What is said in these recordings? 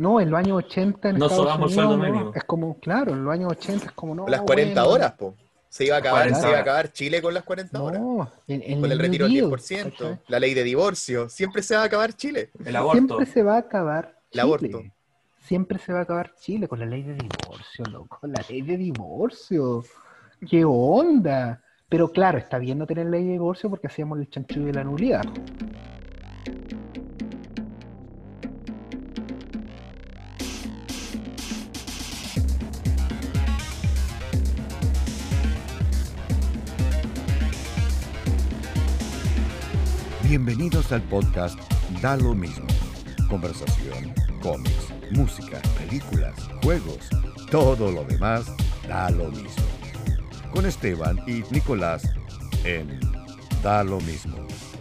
No, en los años 80 en No Estados el sueldo Unidos, mínimo. Es como, claro, en los años 80 es como no. Las 40 bueno, horas, po. Se iba a acabar, 40 se iba a acabar Chile con las 40 horas. No, en, en Con el retiro del Deal, 10%, ¿cachai? la ley de divorcio. Siempre se va a acabar Chile. El aborto. Siempre se va a acabar Chile. El aborto. Siempre se va a acabar Chile con la ley de divorcio, loco. La ley de divorcio. ¿Qué onda? Pero claro, está bien no tener ley de divorcio porque hacíamos el chanchullo de la nulidad. Bienvenidos al podcast Da lo mismo. Conversación, cómics, música, películas, juegos, todo lo demás da lo mismo. Con Esteban y Nicolás en Da lo mismo.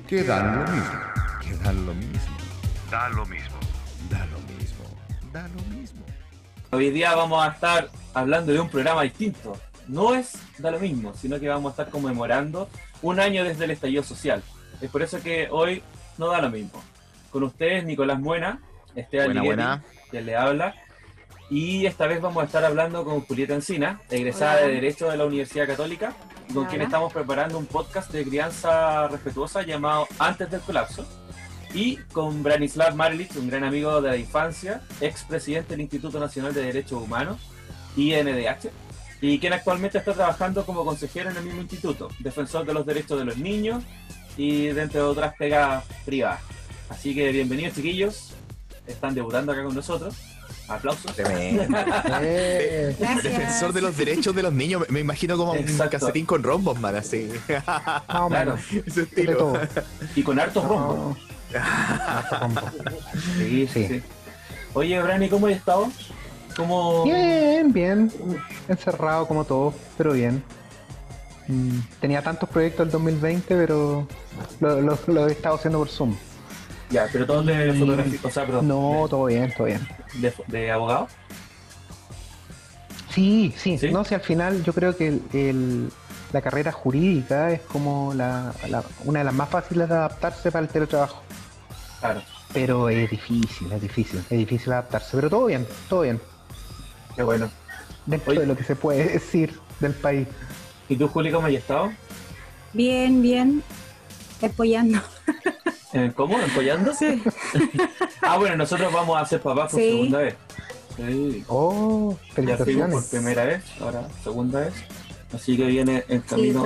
Que dan lo mismo. Que dan lo mismo. Da lo mismo. Da lo mismo. Da lo mismo. Hoy día vamos a estar hablando de un programa distinto. No es da lo mismo, sino que vamos a estar conmemorando un año desde el estallido social. Es por eso que hoy no da lo mismo. Con ustedes, Nicolás Buena, Esteban Buena, buena. que le habla. Y esta vez vamos a estar hablando con Julieta Encina, egresada Hola. de Derecho de la Universidad Católica, con Hola. quien estamos preparando un podcast de crianza respetuosa llamado Antes del Colapso. Y con Branislav Marlich, un gran amigo de la infancia, expresidente del Instituto Nacional de Derechos Humanos, INDH, y quien actualmente está trabajando como consejero en el mismo instituto, defensor de los derechos de los niños y de entre otras pegas privadas. Así que bienvenidos chiquillos, están debutando acá con nosotros. Aplausos. Eh. Defensor de los derechos de los niños. Me- imagino como un casetín con rombos, man, así. Claro. Ese De estilo. todo. Y con hartos rombos. No. Sí, sí, Sí. sí. Oye, Brani, ¿cómo has estado? ¿Cómo... Bien, bien. Encerrado como todo, pero bien. Mm, Tenía tantos proyectos el 2020, pero lo, lo- lo he estado haciendo por Zoom. Ya, pero todos de fotografía, o sea, perdón, No, todo bien, todo bien. de, abogado. Sí, sí, ¿Sí? no sé, al final yo creo que el- el- la carrera jurídica es como la, la- una de las más fáciles de adaptarse para el teletrabajo. Claro, Pero es difícil, es difícil, es difícil adaptarse. Pero todo bien, todo bien. qué bueno. Dentro Oye. de lo que se puede decir del país. ¿Y tú, Juli, cómo has estado? Bien, bien. Apoyando. Eh, ¿Cómo? ¿Empollando? Sí. Ah, bueno, nosotros vamos a ser papás por Sí. segunda vez. Sí. Oh, Ya fuimos por felicitaciones. primera vez, ahora segunda vez. Así que viene en camino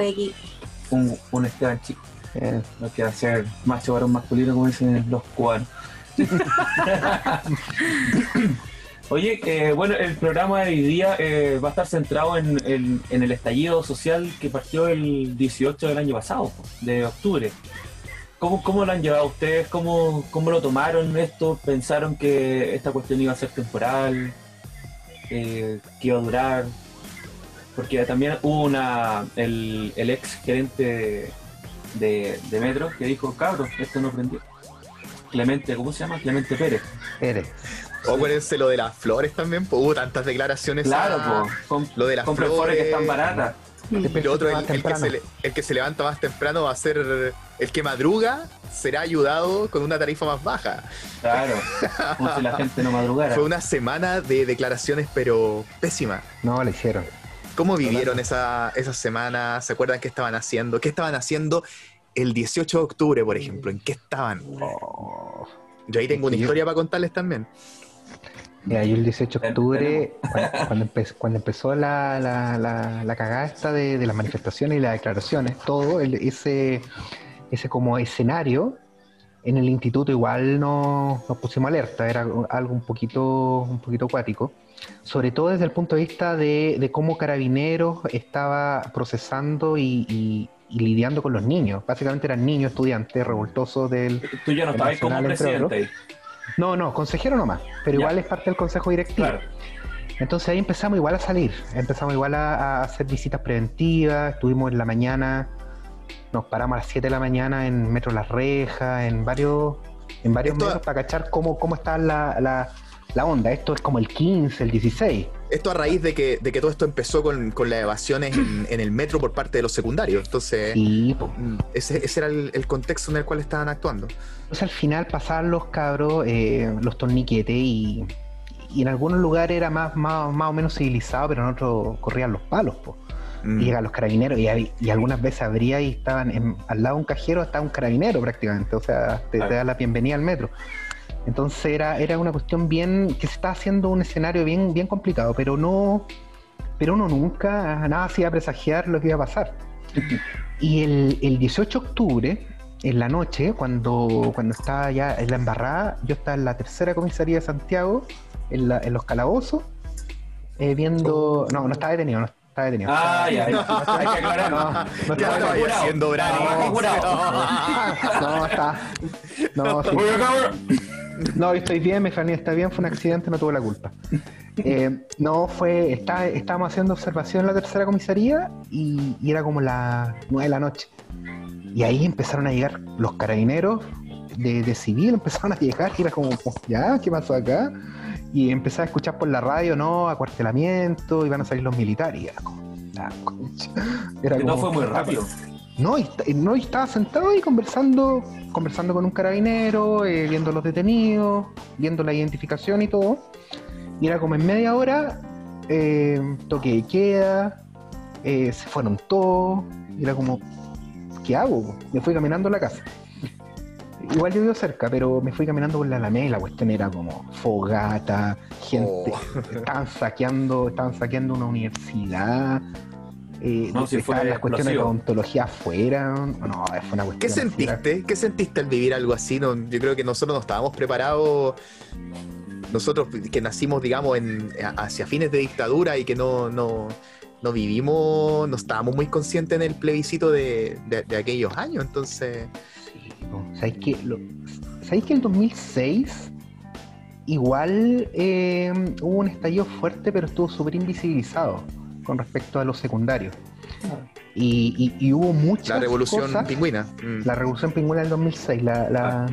un, un Esteban chico. Eh, No quiere ser macho varón masculino como dicen los cubanos. Oye, eh, bueno, el programa de hoy día eh, va a estar centrado en, el estallido social que partió el 18 del año pasado, de octubre. ¿Cómo, cómo lo han llevado ustedes? ¿Cómo, ¿Cómo lo tomaron esto? ¿Pensaron que esta cuestión iba a ser temporal? Eh, ¿Que iba a durar? Porque también hubo una, el, el ex gerente de, de Metro que dijo, cabros, esto no prendió. Clemente, ¿cómo se llama? Clemente Pérez. Pérez. O acuérdense lo de las flores también, pues hubo tantas declaraciones. Claro, a- pues, com- Lo de las flores. flores que están baratas. Y lo otro, el, el que se el que se levanta más temprano va a ser el que madruga, será ayudado con una tarifa más baja. Claro, como si la gente no madrugara. Fue una semana de declaraciones, pero pésima. No, le hicieron. ¿Cómo vivieron esa, esa semana? ¿Se acuerdan qué estaban haciendo? ¿Qué estaban haciendo el 18 de octubre, por ejemplo? ¿En qué estaban? Oh. Yo ahí tengo una historia para contarles también. Mira, yo el 18 de octubre, cuando, cuando empezó, cuando empezó la, la, la, la cagada esta de, de las manifestaciones y las declaraciones, todo el- ese, ese como escenario, en el instituto igual no, nos pusimos alerta, era algo un poquito, un poquito acuático, sobre todo desde el punto de vista de, de cómo Carabineros estaba procesando y, y- y lidiando con los niños. Básicamente eran niños estudiantes revoltosos del, Tú ya no estabas como presidente. No, no, consejero nomás, pero Ya. igual es parte del consejo directivo. Claro. Entonces ahí empezamos igual a salir, empezamos igual a, a hacer visitas preventivas, estuvimos en la mañana, nos paramos a las 7 de la mañana en Metro Las Rejas, en varios, en varios Esto- metros para cachar cómo, cómo está la, la, la onda. Esto es como el 15, el 16. Esto a raíz de que, de que todo esto empezó con, con las evasiones en, en el metro por parte de los secundarios. Entonces, po. mm, ese, ese era el, el contexto en el cual estaban actuando. Entonces al final pasaban los cabros, eh, los torniquetes y, y en algunos lugares era más, más, más o menos civilizado, pero en otros corrían los palos, po. Mm. Y llegan los carabineros y, y algunas veces habría y estaban en- al lado de un cajero estaba un carabinero prácticamente, o sea, te, da la bienvenida al metro. Entonces era, era una cuestión bien, que se estaba haciendo un escenario bien, bien complicado, pero no, pero uno nunca, nada hacía presagiar lo que iba a pasar. Y el, el 18 de octubre, en la noche, cuando, cuando estaba ya en la embarrada, yo estaba en la tercera comisaría de Santiago, en, la- en los calabozos, eh, viendo... No, no estaba detenido, no estaba detenido. Ah, ya, ya. hay que aclarar. No, no Ya estaba haciendo no, está. No, sí. No, yo estoy bien, mi familia está bien, fue un accidente, no tuve la culpa. Eh, no, fue, está, estábamos haciendo observación en la tercera comisaría y, y era como las nueve de la noche. Y ahí empezaron a llegar los carabineros de, de civil, empezaron a llegar y era como, ya, ¿qué pasó acá? Y empecé a escuchar por la radio, no, acuartelamiento, iban a salir los militares. Y era como, la concha. Era Que no como, fue muy rápido. No, y, no, y estaba sentado ahí conversando, conversando con un carabinero, eh, viendo los detenidos, viendo la identificación y todo. Y era como en media hora, eh, toque de queda, eh, se fueron todos. Y era como, ¿qué hago? Me fui caminando a la casa. Igual yo vivo cerca, pero me fui caminando por la Alameda y la cuestión era como fogata, gente, Oh. estaban saqueando, estaban saqueando una universidad, eh, No, si fue las cuestiones de odontología afuera, no, fue una cuestión. ¿Qué sentiste? ¿Qué sentiste al vivir algo así? No, yo creo que nosotros no estábamos preparados. Nosotros que nacimos, digamos, en, hacia fines de dictadura y que no, no, no vivimos, no estábamos muy conscientes en el plebiscito de, de- de aquellos años. Entonces, ¿Sabéis que, lo, ¿sabéis que el 2006 igual eh, hubo un estallido fuerte, pero estuvo súper invisibilizado con respecto a los secundarios? Y, y- y hubo muchas la revolución cosas- pingüina. mm, La revolución pingüina del 2006, la, la,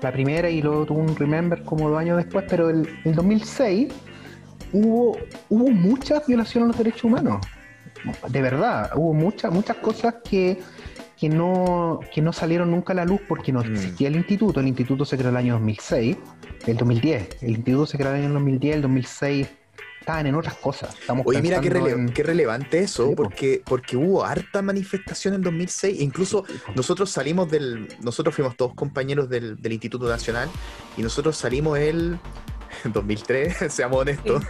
la primera y luego tuvo un remember como dos años después, pero el, el 2006 hubo, hubo muchas violaciones a los derechos humanos. De verdad, hubo muchas, muchas cosas que, que, no, que no salieron nunca a la luz porque no Mm. existía el instituto. El instituto se creó el año 2006, el 2010. El instituto se creó el año 2010, el 2006 estaban en otras cosas. Estamos Oye, mira qué, rele- en- qué relevante eso, Sí, po. porque, porque hubo harta manifestación en 2006. Incluso nosotros salimos del. Nosotros fuimos todos compañeros del, del Instituto Nacional y nosotros salimos el. 2003, seamos honestos.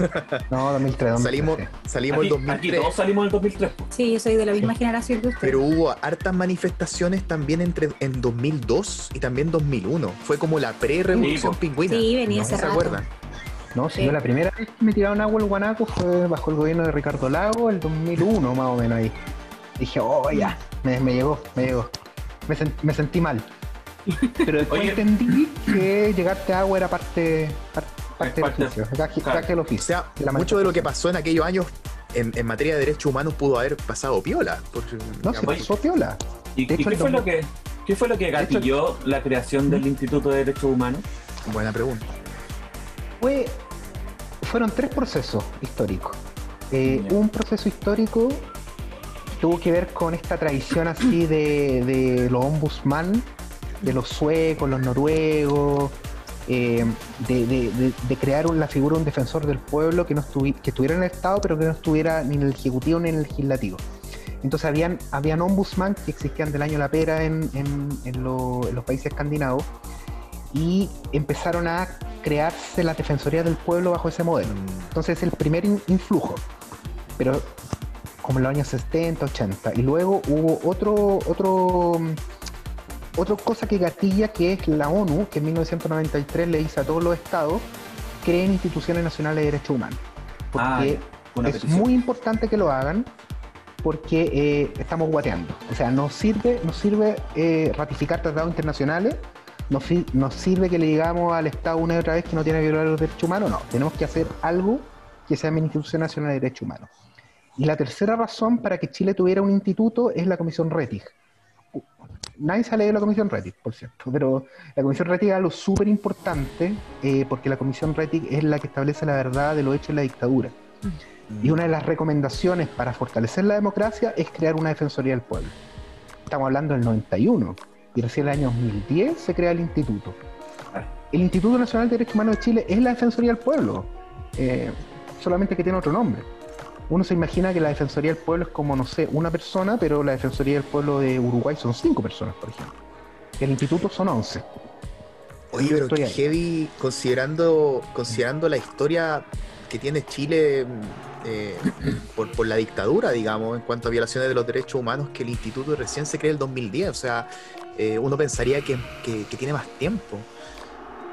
No, 2003, 2003, Salimos, salimos el Aquí, aquí 2003. todos salimos en el 2003. po. Sí, yo soy de la misma generación que usted. Pero hubo hartas manifestaciones también entre en 2002 y también 2001. Fue como la pre-revolución pingüina. Sí, venía ¿No hace se rato. acuerdan? No, si Sí. yo la primera vez que me tiraron agua al guanaco fue bajo el gobierno de Ricardo Lago, el 2001 más o menos ahí. Dije, oh, ya, me, me llegó, me llegó. Me, me sentí mal. Pero después Oye. entendí que llegarte a agua era parte, par- parte, parte- del oficio, claro. gaje del O oficio. sea, de la mucho de lo que pasó en aquellos años en, en materia de derechos humanos pudo haber pasado piola. porque, No, se pasó piola. ¿Y, qué, el fue lo 2000 que, qué fue lo que hecho, el- gatilló la creación del Instituto de Derechos Humanos? buena pregunta. Fue, fueron tres procesos históricos. Eh. Un proceso histórico tuvo que ver con esta tradición así de, de los ombudsman, de los suecos, los noruegos, eh, de, de- de- de crear la figura de un defensor del pueblo que, no estuvi- que estuviera en el Estado, pero que no estuviera ni en el Ejecutivo ni en el Legislativo. Entonces habían, habían ombudsman que existían del año La Pera en, en- en lo- en los países escandinavos y empezaron a crearse las defensorías del pueblo bajo ese modelo. Entonces es el primer in- influjo, pero como en los años 70, 80. Y luego hubo otro, otro, mm, otra cosa que gatilla, que es la ONU, que en 1993 le dice a todos los estados, creen instituciones nacionales de derechos humanos. Porque Ah, es petición. muy importante que lo hagan porque eh, estamos guateando. O sea, nos sirve, nos sirve eh, ratificar tratados internacionales, nos, sirve que le digamos al Estado una y otra vez que no tiene que violar los derechos humanos, no, tenemos que hacer algo que sea una institución nacional de derechos humanos. Y la tercera razón para que Chile tuviera un instituto es la Comisión Rettig. Nadie sale de la Comisión Rettig, por cierto, pero la Comisión Rettig es algo súper importante eh, porque la Comisión Rettig es la que establece la verdad de los hechos de la dictadura. Y una de las recomendaciones para fortalecer la democracia es crear una defensoría del pueblo. Estamos hablando del 91 y recién en el año 2010 se crea el instituto. El Instituto Nacional de Derechos Humanos de Chile es la defensoría del pueblo. eh, solamente que tiene otro nombre. Uno se imagina que la Defensoría del Pueblo es como, no sé, una persona, pero la Defensoría del Pueblo de Uruguay son cinco personas, por ejemplo. El instituto son once. Oye, pero qué heavy, considerando, considerando la historia que tiene Chile eh, por, por la dictadura, digamos, en cuanto a violaciones de los derechos humanos, que el instituto recién se crea en el 2010. O sea, eh, uno pensaría que, que- que tiene más tiempo.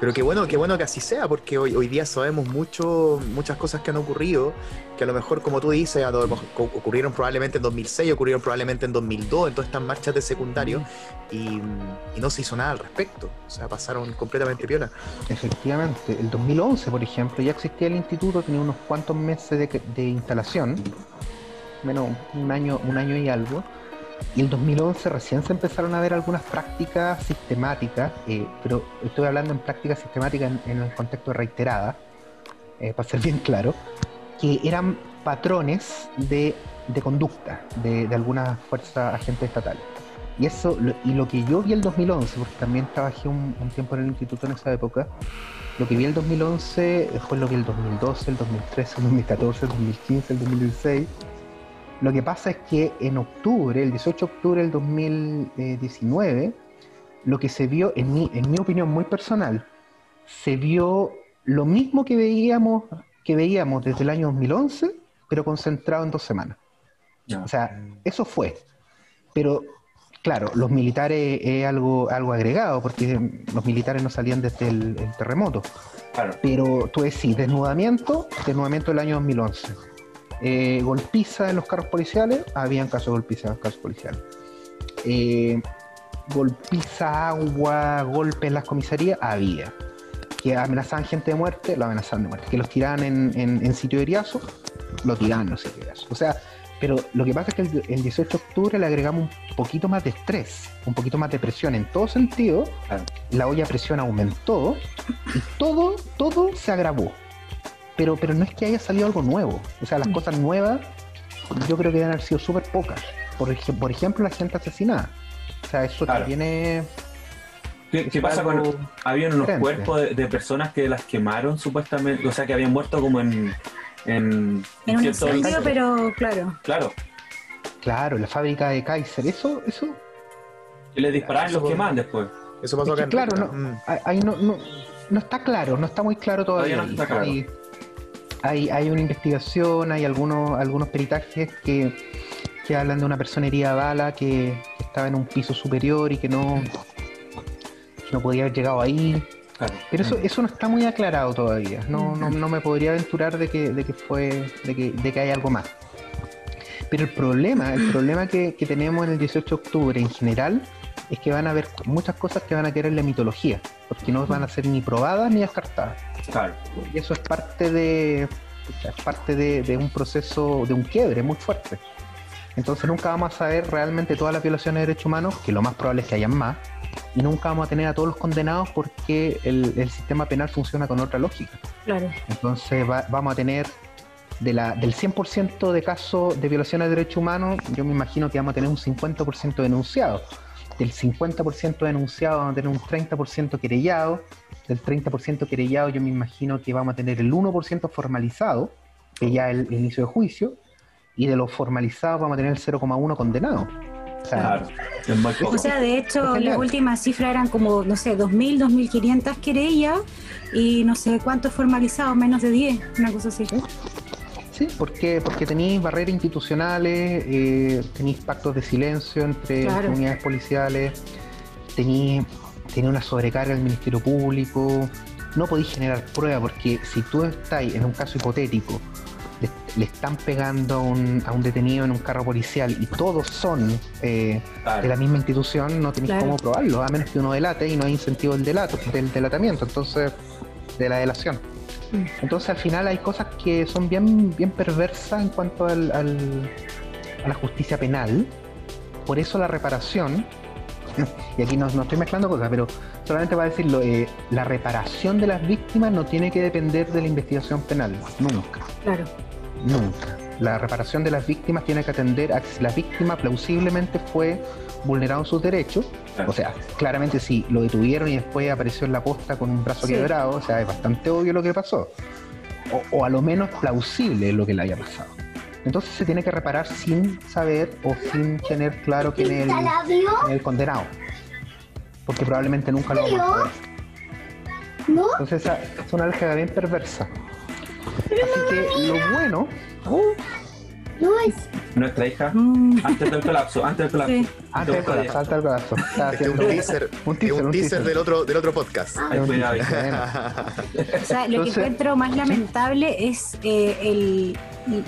Pero qué bueno, qué bueno que así sea, porque hoy, hoy día sabemos mucho, muchas cosas que han ocurrido, que a lo mejor, como tú dices, ocurrieron probablemente en 2006, ocurrieron probablemente en 2002, en todas estas marchas de secundario, y, y no se hizo nada al respecto. O sea, pasaron completamente piola. Efectivamente, el 2011, por ejemplo, ya existía el instituto, tenía unos cuantos meses de, de instalación, menos un año, un año y algo, y el 2011 recién se empezaron a ver algunas prácticas sistemáticas, eh, pero estoy hablando en prácticas sistemáticas en, en el contexto reiterada, eh, para ser bien claro, que eran patrones de, conducta de, de algunas fuerzas agentes estatales. Y eso, lo- y lo que yo vi el 2011, porque también trabajé un, un tiempo en el instituto en esa época, lo que vi el 2011 fue lo que el 2012, el 2013, el 2014, el 2015, el 2016. Lo que pasa es que en octubre, el 18 de octubre del 2019, lo que se vio, en mi, en mi opinión muy personal, se vio lo mismo que veíamos, que veíamos desde el año 2011, pero concentrado en dos semanas. O sea, eso fue. Pero, claro, los militares es algo, algo agregado, porque los militares no salían desde el, el terremoto. Claro. Pero tú decís, desnudamiento, desnudamiento del año 2011. Eh, golpiza en los carros policiales, habían casos de golpiza en los carros policiales. Eh, golpiza, agua, golpe en las comisarías, había. Que amenazaban gente de muerte, lo amenazaban de muerte. Que los tiraban en, en, en sitio de heriazo, lo tiraban en los sitios de heriazo. O sea, pero lo que pasa es que el, el 18 de octubre le agregamos un poquito más de estrés, un poquito más de presión en todo sentido. La olla de presión aumentó y todo, todo se agravó. Pero, pero no es que haya salido algo nuevo. O sea, las cosas nuevas yo creo que deben haber sido súper pocas. Por, ej- por ejemplo, la gente asesinada. O sea, eso Claro. también es... ¿Qué, pasa con.? Habían unos diferente. cuerpos de, de personas que las quemaron supuestamente, o sea, que habían muerto como en. En, En un cierto- incendio, pero claro. Claro, Claro, la fábrica de Kaiser. Eso, eso que les disparaban y los quemaban después. Eso pasó Es que acá claro, no- Mm. ahí- no, no, no está claro, no está muy claro todavía. Todavía no está claro. Hay, hay una investigación, hay algunos, algunos peritajes que, que hablan de una persona herida a bala que, que estaba en un piso superior y que no, que no podía haber llegado ahí. Claro. Pero eso, eso no está muy aclarado todavía. No, no, no me podría aventurar de que, de que fue, de que, de que hay algo más. Pero el problema, el problema que, que tenemos en el 18 de octubre en general es que van a haber muchas cosas que van a quedar en la mitología, porque no van a ser ni probadas ni descartadas. Claro. Y eso es parte de, es parte de, de un proceso, de un quiebre muy fuerte. Entonces nunca vamos a saber realmente todas las violaciones de derechos humanos, que lo más probable es que hayan más, y nunca vamos a tener a todos los condenados porque el, el sistema penal funciona con otra lógica. Claro. Entonces va- vamos a tener de la, del 100% de casos de violaciones de derechos humanos, yo me imagino que vamos a tener un 50% denunciado. Del 50% denunciado vamos a tener un 30% querellado. Del 30% querellado yo me imagino que vamos a tener el 1% formalizado, que ya es el inicio de juicio. Y de los formalizados vamos a tener el 0,1 condenado. O sea, Claro. O de hecho, las últimas cifras eran como, no sé, 2.000, 2.500 querellas y no sé cuántos formalizados, menos de 10, una cosa así. Sí, porque, porque tenéis barreras institucionales, eh, tenéis pactos de silencio entre Claro. unidades policiales, tenéis una sobrecarga del Ministerio Público, no podéis generar pruebas porque si tú estás en un caso hipotético, le, le están pegando a un, a un detenido en un carro policial y todos son eh, Claro. de la misma institución, no tenéis Claro. cómo probarlo, a menos que uno delate y no hay incentivo del delato, del delatamiento, entonces, de la delación. Entonces al final hay cosas que son bien, bien perversas en cuanto al, al- a la justicia penal. Por eso la reparación, y aquí no, no estoy mezclando cosas, pero solamente para decirlo, eh, la reparación de las víctimas no tiene que depender de la investigación penal, nunca. Claro. Nunca. La reparación de las víctimas tiene que atender a que si la víctima plausiblemente fue vulnerado en sus derechos. Claro. O sea, claramente si lo detuvieron y después apareció en la posta con un brazo Sí. quebrado, o sea, es bastante obvio lo que pasó. o, o a lo menos plausible lo que le haya pasado. Entonces se tiene que reparar sin saber o sin tener claro quién es el, el condenado. Porque probablemente nunca lo vamos a saber. ¿No? Entonces esa es una lógica bien perversa. Así que lo bueno, No es. Nuestra hija, Mm, antes del colapso, antes del colapso. Sí. antes de Todavía. salta el brazo. Está Este es un teaser, un teaser, un un teaser del otro, del otro podcast. Ay, cuidado, hija. O sea, lo Entonces- que encuentro más lamentable es eh, el,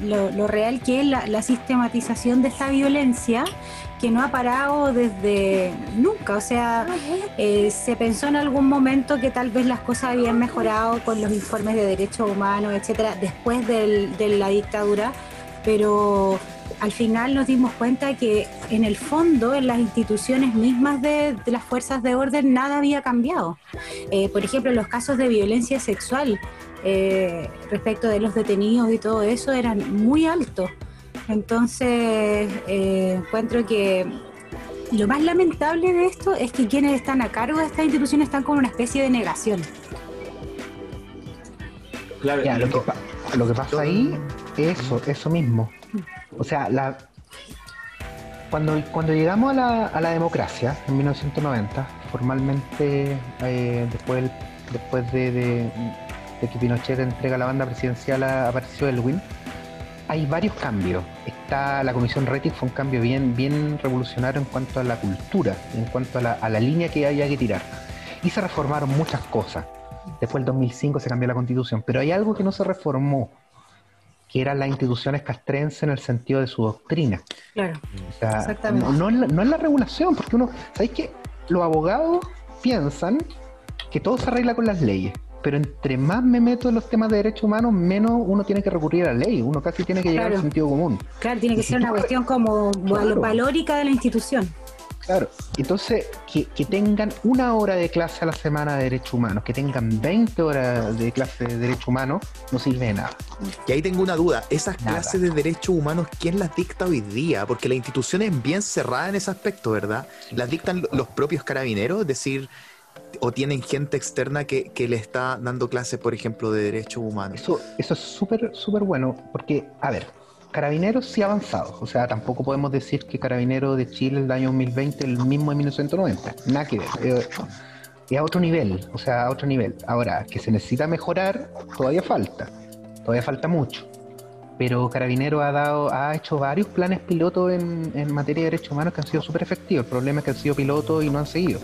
lo, lo real que es la, la sistematización de esta violencia que no ha parado desde nunca. O sea, eh, se pensó en algún momento que tal vez las cosas habían mejorado con los informes de derechos humanos, etcétera, después del- de la dictadura, pero al final nos dimos cuenta que en el fondo, en las instituciones mismas de, de las fuerzas de orden, nada había cambiado. Eh, por ejemplo, los casos de violencia sexual eh, respecto de los detenidos y todo eso eran muy altos. Entonces, eh, encuentro que lo más lamentable de esto es que quienes están a cargo de estas instituciones están con una especie de negación. Claro, Ya, lo, que, lo que pasa ahí eso, eso mismo. O sea, cuando, cuando llegamos a la, democracia, en 1990, formalmente, eh, después, después de, que Pinochet entrega la banda presidencial a, a Elwin, hay varios cambios. Está la comisión Retic fue un cambio bien, bien revolucionario en cuanto a la cultura, en cuanto a la, a la línea que había que tirar. Y se reformaron muchas cosas. Después del 2005 se cambió la constitución, pero hay algo que no se reformó, que eran las instituciones castrenses en el sentido de su doctrina. Claro. O sea, Exactamente. no, no es la, no la regulación, porque uno, ¿sabéis qué? Los abogados piensan que todo se arregla con las leyes, pero entre más me meto en los temas de derechos humanos, menos uno tiene que recurrir a la ley, uno casi tiene que llegar al sentido común. Claro, tiene que ser una cuestión como Claro. valórica de la institución. Claro, entonces que, que tengan una hora de clase a la semana de derechos humanos, que tengan 20 horas de clase de derechos humanos, no sirve de nada. Y ahí tengo una duda, esas Nada. clases de derechos humanos, ¿quién las dicta hoy día? Porque la institución es bien cerrada en ese aspecto, ¿verdad? ¿Las dictan lo- los propios carabineros? Es decir, o tienen gente externa que, que le está dando clases, por ejemplo, de derechos humanos. Eso, eso es súper, súper bueno, porque, a ver, Carabineros sí ha avanzado, o sea, tampoco podemos decir que Carabineros de Chile el año 2020 es el mismo de 1990, nada que ver, eh, es a otro nivel, o sea, a otro nivel. Ahora, que se necesita mejorar, todavía falta, todavía falta mucho. Pero Carabineros ha dado, ha hecho varios planes pilotos en, en materia de derechos humanos que han sido súper efectivos. El problema es que han sido pilotos y no han seguido,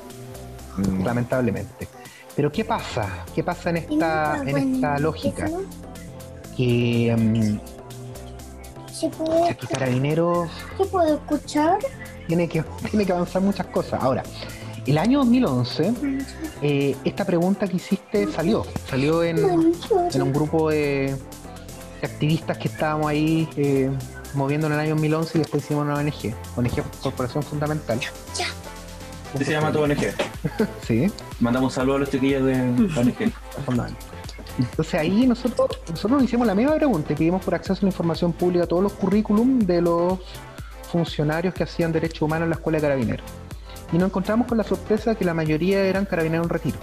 Mm. lamentablemente. Pero ¿qué pasa? ¿Qué pasa en esta, en esta lógica? Que, mm, ¿Se puede, que Carabineros ¿Se puede escuchar? tiene que, tiene que avanzar muchas cosas. Ahora, el año 2011, eh, esta pregunta que hiciste salió. Salió en, en un grupo de, de activistas que estábamos ahí eh, moviendo en el año 2011 y después hicimos una ONG, ONG Corporación Fundamental. Así se llama tu ONG. Sí, Mandamos saludos a los chiquillos de la ONG. fundamental. Entonces ahí nosotros, nosotros nos hicimos la misma pregunta y pedimos por acceso a la información pública todos los currículum de los funcionarios que hacían derechos humanos en la escuela de carabineros. Y nos encontramos con la sorpresa que la mayoría eran carabineros en retiro.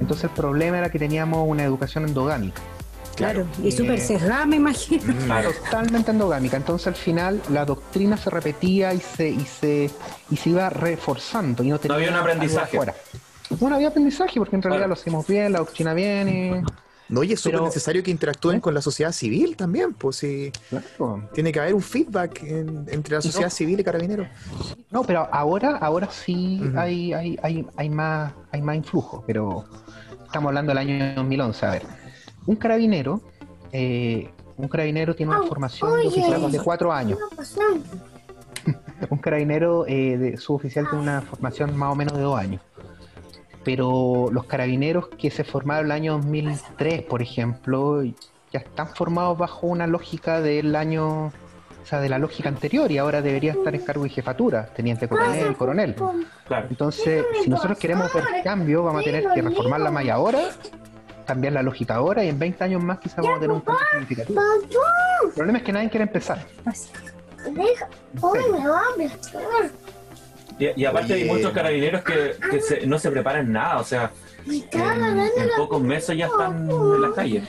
Entonces el problema era que teníamos una educación endogámica. Claro. Y súper sesgada, me imagino. Claro. Totalmente endogámica. Entonces al final la doctrina se repetía y se, y se, y se iba reforzando. Y no, tenía había un aprendizaje. afuera. No, no había aprendizaje porque en realidad Claro. lo hacemos bien, la doctrina bien y... No, y es súper necesario que interactúen ¿Eh? con la sociedad civil también, pues sí. Claro. Tiene que haber un feedback en- entre la sociedad civil y carabineros. No, pero ahora, ahora sí hay, hay, hay, hay más, hay más influjo, pero estamos hablando del año 2011. A ver, un carabinero, eh, un carabinero tiene una Au, formación de oficial de cuatro años. Un carabinero eh, de suboficial tiene una formación más o menos de dos años. Pero los carabineros que se formaron el año 2003, por ejemplo, ya están formados bajo una lógica del año, o sea, de la lógica anterior y ahora debería estar en cargo de jefatura, teniente coronel, coronel. Claro. Entonces, si nosotros queremos ver cambio, vamos a tener que reformar la malla ahora, cambiar la lógica ahora y en 20 años más quizás vamos a tener un cambio significativo. El problema es que nadie quiere empezar. Deja. Hoy Y, y aparte hay muchos carabineros que, que se- no se preparan nada, o sea, en, en pocos meses ya están en las calles.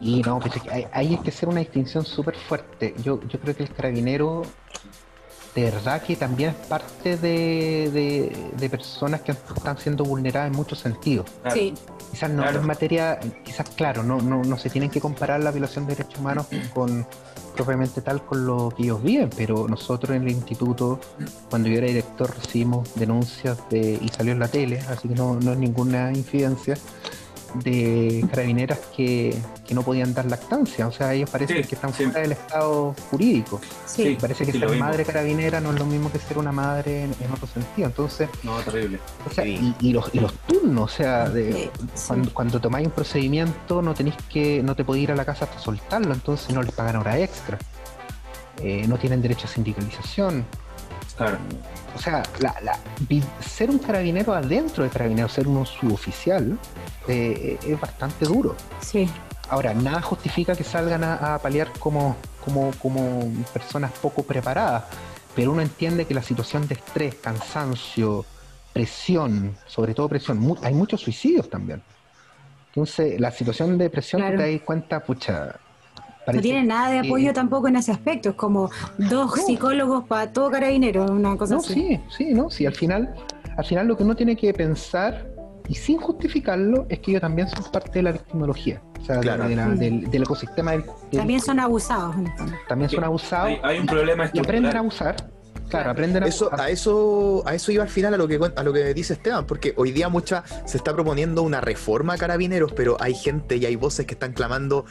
Y no, pues, es que hay, hay que hacer una distinción súper fuerte. Yo, yo creo que el carabinero, de verdad que también es parte de, de- de personas que están siendo vulneradas en muchos sentidos. Claro. Sí, Quizás no Claro. es materia, quizás claro, no, no, no se tienen que comparar la violación de derechos humanos con propiamente tal con lo que ellos viven, pero nosotros en el instituto, cuando yo era director, recibimos denuncias de, y salió en la tele, así que no, no es ninguna infidencia, de carabineras que, que no podían dar lactancia, o sea, ellos parecen Sí, que están sí. fuera del estado jurídico. sí. Parece que ser madre carabinera no es lo mismo que ser una madre en, en otro sentido. Entonces, No, terrible. o sea, Sí. y, y los, y los turnos, o sea, de, Sí, sí. cuando, cuando tomáis un procedimiento no tenéis que, no te podéis ir a la casa hasta soltarlo, entonces no les pagan hora extra. Eh, no tienen derecho a sindicalización. Claro. O sea, la, la- ser un carabinero adentro de carabinero, ser un suboficial, eh, es bastante duro. Sí, Ahora, nada justifica que salgan a, a paliar como, como, como personas poco preparadas, pero uno entiende que la situación de estrés, cansancio, presión, sobre todo presión, mu- hay muchos suicidios también. Entonces, la situación de presión Claro. te das cuenta, pucha. No tiene nada de apoyo tampoco en ese aspecto. Es como dos No. psicólogos para todo carabinero, una cosa No, así. sí, sí, no, sí, al final, al final lo que uno tiene que pensar, y sin justificarlo, es que ellos también son parte de la victimología. O sea, Claro. de la- del, del ecosistema del- del- También son abusados. en también son abusados. Hay, hay un problema y aprenden a abusar. Claro, aprenden a Eso, abusar. a eso, a eso iba al final a lo que a lo que dice Esteban, porque hoy día mucha se está proponiendo una reforma a carabineros, pero hay gente y hay voces que están clamando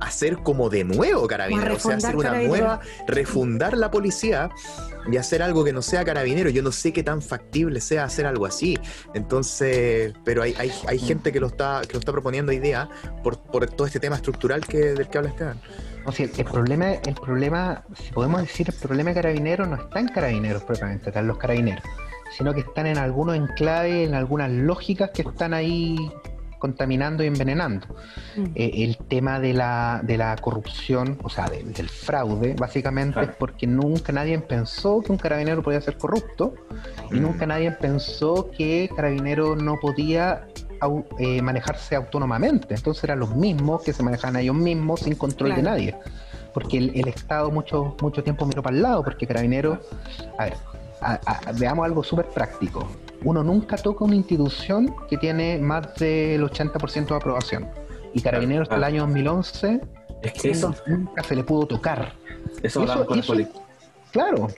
hacer como de nuevo carabineros, o sea, refundar hacer una nueva, refundar la policía y hacer algo que no sea carabinero. Yo no sé qué tan factible sea hacer algo así. Entonces, pero hay, hay, hay gente que lo está, que lo está proponiendo día por, por todo este tema estructural que, del que habla Esteban. No, sí, el, problema, el problema, si podemos decir, el problema de carabineros no está en carabineros propiamente tal, los carabineros, sino que están en algunos enclaves, en algunas lógicas que están ahí contaminando y envenenando. Mm. Eh, el tema de la, de la corrupción, o sea, del, del fraude, básicamente Claro. es porque nunca nadie pensó que un carabinero podía ser corrupto y Mm. nunca nadie pensó que carabinero no podía au- eh, manejarse autónomamente. Entonces eran los mismos que se manejaban a ellos mismos sin control de nadie. Porque el, el Estado mucho, mucho tiempo miró para el lado, porque carabinero, a ver, a- a- veamos algo súper práctico. Uno nunca toca una institución que tiene más del 80% de aprobación. Y Carabineros hasta el año 2011 Es que eso, nunca se le pudo tocar. eso con eso- poli. Claro.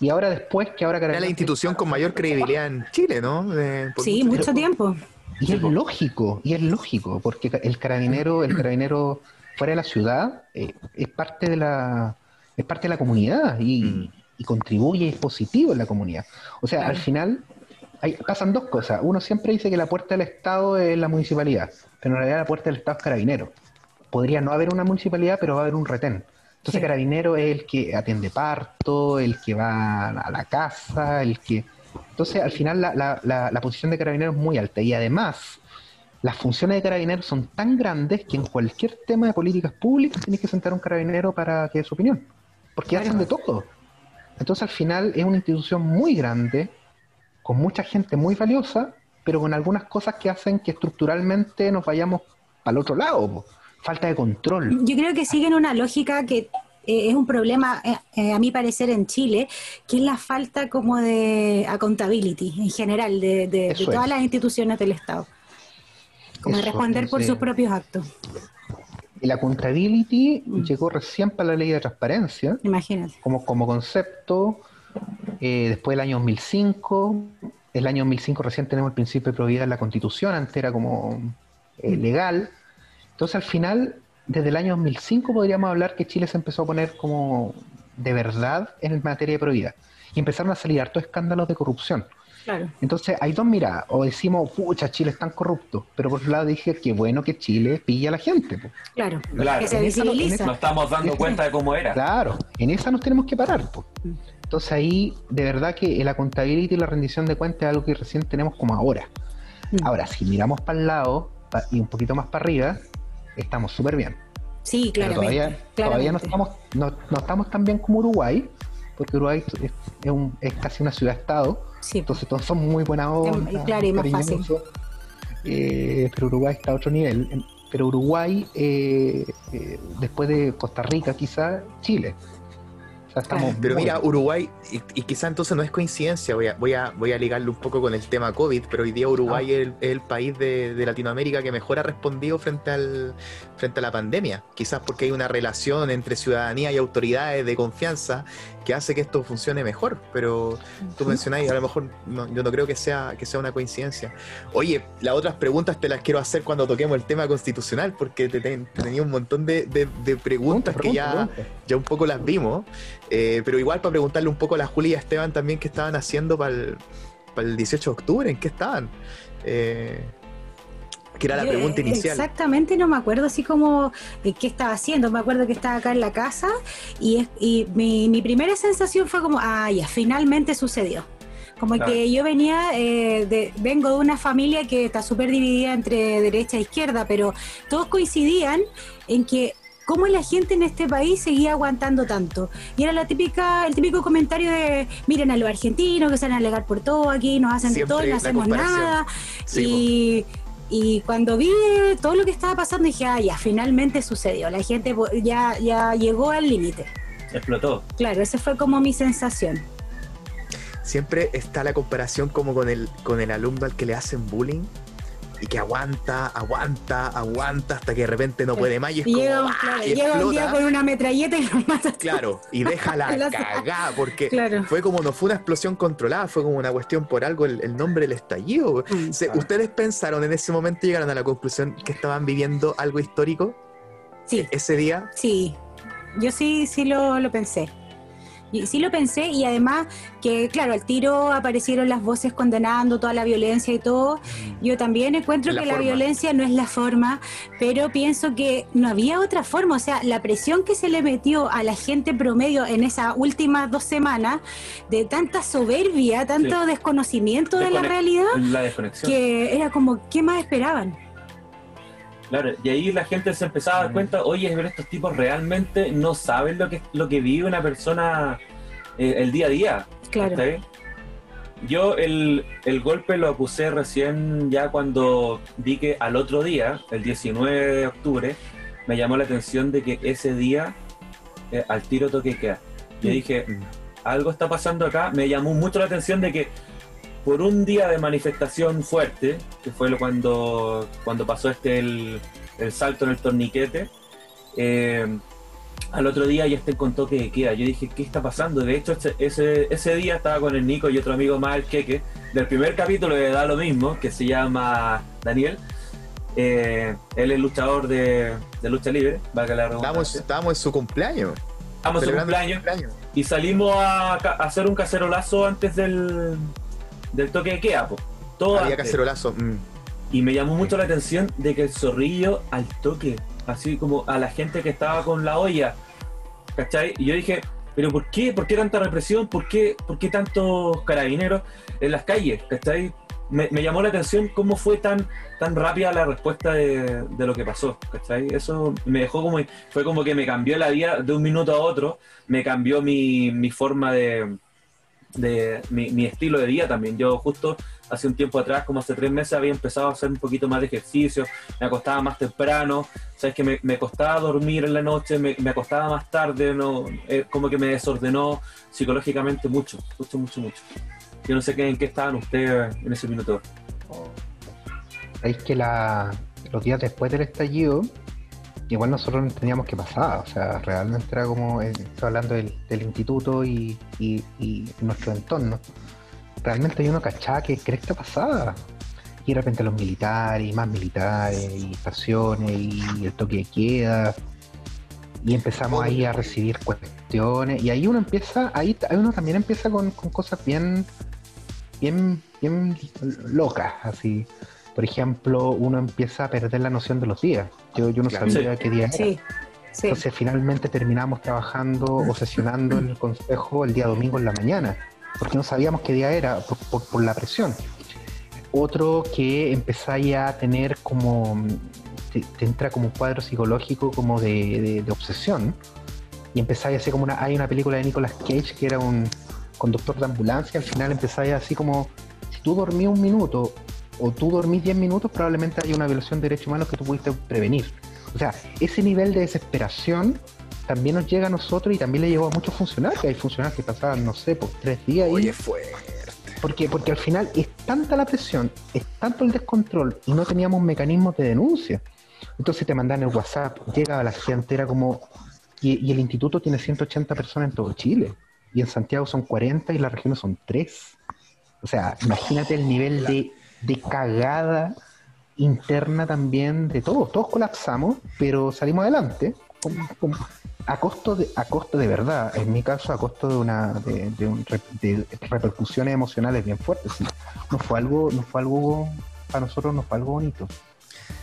Y ahora después que ahora Era la Carabineros... institución con mayor credibilidad en Chile, ¿no? De- por Sí, mucho tiempo. Y es lógico, y es lógico, porque el carabinero, el carabinero fuera de la ciudad eh, es parte de la es parte de la comunidad y, Mm. y contribuye es positivo en la comunidad. O sea, al final hay, pasan dos cosas. Uno siempre dice que la puerta del Estado es la municipalidad, pero en realidad la puerta del Estado es carabinero. Podría no haber una municipalidad, pero va a haber un retén. Entonces, Sí. carabinero es el que atiende parto, el que va a la casa, el que entonces, al final, la, la- la- la posición de carabineros es muy alta y además, las funciones de carabineros son tan grandes que en cualquier tema de políticas públicas tienes que sentar a un carabinero para que dé su opinión, porque Claro. hacen de todo. Entonces, al final, es una institución muy grande, con mucha gente muy valiosa, pero con algunas cosas que hacen que estructuralmente nos vayamos el otro lado. po. Falta de control. Yo creo que siguen una lógica que eh, es un problema, eh, eh, a mi parecer, en Chile, que es la falta como de accountability en general de, de- de todas es. las instituciones del Estado. Como de Eso, responder por sí. sus propios actos, Y la accountability Mm. llegó recién para la ley de transparencia, imagínate. como, como concepto, eh, después del año 2005, el año 2005 recién tenemos el principio de probidad en la constitución, antes era como eh, legal. Entonces al final, desde el año 2005 podríamos hablar que Chile se empezó a poner como de verdad en materia de probidad. Y empezaron a salir hartos escándalos de corrupción. Claro. Entonces hay dos miradas, o decimos, pucha, Chile es tan corrupto, pero por otro lado dije, qué bueno que Chile pilla a la gente. po. Claro, Claro. que se visibiliza. Nos estamos dando cuenta de cómo era. Claro, en esa nos tenemos que parar. po. Entonces ahí, de verdad que la contabilidad y la rendición de cuentas es algo que recién tenemos como ahora. Mm. Ahora, si miramos para el lado y un poquito más para arriba, estamos súper bien. Sí, Pero claramente. todavía, todavía no, estamos, no, no estamos tan bien como Uruguay, porque Uruguay es, es un- es casi una ciudad-estado, Sí. entonces todos son muy buena onda, Em, claro, y más cariñosos. eh, pero Uruguay está a otro nivel. En- Pero Uruguay, eh, eh, después de Costa Rica, quizá Chile. Estamos Pero muy- mira, Uruguay, y, y quizá entonces no es coincidencia, voy a, voy, a, voy a ligarlo un poco con el tema COVID, pero hoy día Uruguay Ah. es, el, es el país de, de Latinoamérica que mejor ha respondido frente, al, frente a la pandemia. Quizás porque hay una relación entre ciudadanía y autoridades de confianza que hace que esto funcione mejor. Pero tú mencionáis, a lo mejor no- yo no creo que sea, que sea una coincidencia. Oye, las otras preguntas te las quiero hacer cuando toquemos el tema constitucional, porque te, ten- te tenía un montón de, de- de preguntas que pregunta, ya pregunta. ya un poco las vimos, eh, pero igual para preguntarle un poco a la Julia y a Esteban también qué estaban haciendo para el, para el 18 de octubre, en qué estaban. Eh, que era la Yo, pregunta eh, inicial. Exactamente, no me acuerdo así como eh, qué estaba haciendo. Me acuerdo que estaba acá en la casa y, es- y mi, mi primera sensación fue como, ah, ya, finalmente sucedió. Como Claro. que yo venía, eh, de, vengo de una familia que está súper dividida entre derecha e izquierda, pero todos coincidían en que cómo la gente en este país seguía aguantando tanto. Y era la típica, el típico comentario de, miren a los argentinos que se van a alegar por todo aquí, nos hacen de todo y no hacemos nada. Sí, y, y cuando vi todo lo que estaba pasando, dije, ah, ya, finalmente sucedió. La gente ya, ya llegó al límite. Explotó. Claro, esa fue como mi sensación. Siempre está la comparación como con el, con el alumno al que le hacen bullying y que aguanta, aguanta, aguanta hasta que de repente no puede más y es Y como, llega, ¡ah! claro, y llega un día con una metralleta y lo mata. Claro, y deja la La- cagada, porque Claro. fue como, no fue una explosión controlada, fue como una cuestión por algo, el, el nombre del estallido. Mm. Se- ¿Ustedes pensaron en ese momento, llegaron a la conclusión que estaban viviendo algo histórico Sí, ese día? sí. Yo sí, sí lo, lo pensé. Y sí lo pensé y además que, claro, al tiro aparecieron las voces condenando toda la violencia y todo. Yo también encuentro La que la violencia no es la forma, pero pienso que no había otra forma. O sea, la presión que se le metió a la gente promedio en esas últimas dos semanas, de tanta soberbia, tanto Sí. desconocimiento de la realidad, La que era como, ¿qué más esperaban? Claro, y ahí la gente se empezaba a dar cuenta, oye, pero estos tipos realmente no saben lo que, lo que vive una persona eh, el día a día. Claro. ¿está bien? Yo el, el golpe lo acusé recién ya cuando vi que al otro día, el 19 de octubre, me llamó la atención de que ese día eh, al tiro toque queda. Yo Mm. dije, Mm. algo está pasando acá. Me llamó mucho la atención de que por un día de manifestación fuerte, que fue cuando, cuando pasó este el, el salto en el torniquete, eh, al otro día ya estén con toque de queda. Yo dije, ¿qué está pasando? De hecho, ese, ese, día estaba con el Nico y otro amigo más, el Queque, del primer capítulo de Da lo mismo, que se llama Daniel. Eh, él es luchador de, de lucha libre, valga la redundancia. estábamos en su cumpleaños. Estamos en su cumpleaños y salimos a, a hacer un cacerolazo antes del, del toque de queda, po. Todo Había antes. cacerolazo. mm. Y me llamó mucho la atención de que el zorrillo al toque, así como a la gente que estaba con la olla, ¿cachai? Y yo dije, ¿pero por qué? ¿Por qué tanta represión? ¿Por qué, por qué tantos carabineros en las calles? ¿cachai? Me, me llamó la atención cómo fue tan, tan rápida la respuesta de, de lo que pasó, ¿cachai? Eso me dejó como, fue como que me cambió la vida de un minuto a otro, me cambió mi, mi forma de, de mi, estilo de vida también. Yo justo hace un tiempo atrás, como hace tres meses, había empezado a hacer un poquito más de ejercicio, me acostaba más temprano, sabes que me, me costaba dormir en la noche, me, me acostaba más tarde, no, eh, como que me desordenó psicológicamente mucho, mucho, mucho, mucho. Yo no sé qué, en qué estaban ustedes en ese minuto. Es que los días después del estallido, igual nosotros no entendíamos qué pasaba. O sea, realmente era como, eh, estoy hablando del, instituto y, y- nuestro entorno. Realmente yo no cachaba que cresta pasaba. Y de repente los militares, y más militares, y estaciones, y el toque de queda. Y empezamos ahí a recibir cuestiones. Y ahí uno empieza, ahí, ahí uno también empieza con cosas bien, bien, bien locas, así. Por ejemplo, uno empieza a perder la noción de los días. Yo, yo no Claro. sabía qué día era. Sí, sí. Entonces finalmente terminamos trabajando o sesionando en el consejo el día domingo en la mañana, porque no sabíamos qué día era por, por- por la presión. Otro que empezáis a tener como, te, te entra como un cuadro psicológico como de, de- de obsesión, y empezáis así como una, hay una película de Nicolas Cage que era un conductor de ambulancia, al final empezáis así como, si tú dormías un minuto o tú dormís 10 minutos, probablemente hay una violación de derechos humanos que tú pudiste prevenir. O sea, ese nivel de desesperación también nos llega a nosotros y también le llegó a muchos funcionarios. Hay funcionarios que pasaban, no sé, por tres días. Oye, fue. Porque, porque al final es tanta la presión, es tanto el descontrol y no teníamos mecanismos de denuncia. Entonces te mandan el WhatsApp, llega a la gente, era como... Y, y el instituto tiene 180 personas en todo Chile. Y en Santiago son 40 y las regiones son 3. O sea, imagínate el nivel de, de cagada interna también de todos. Todos colapsamos, pero salimos adelante. Como- como- a costo de, a costo de verdad, en mi caso a costo de una de, de un re- de repercusiones emocionales bien fuertes. sí. No fue algo, no fue algo para nosotros no fue algo bonito.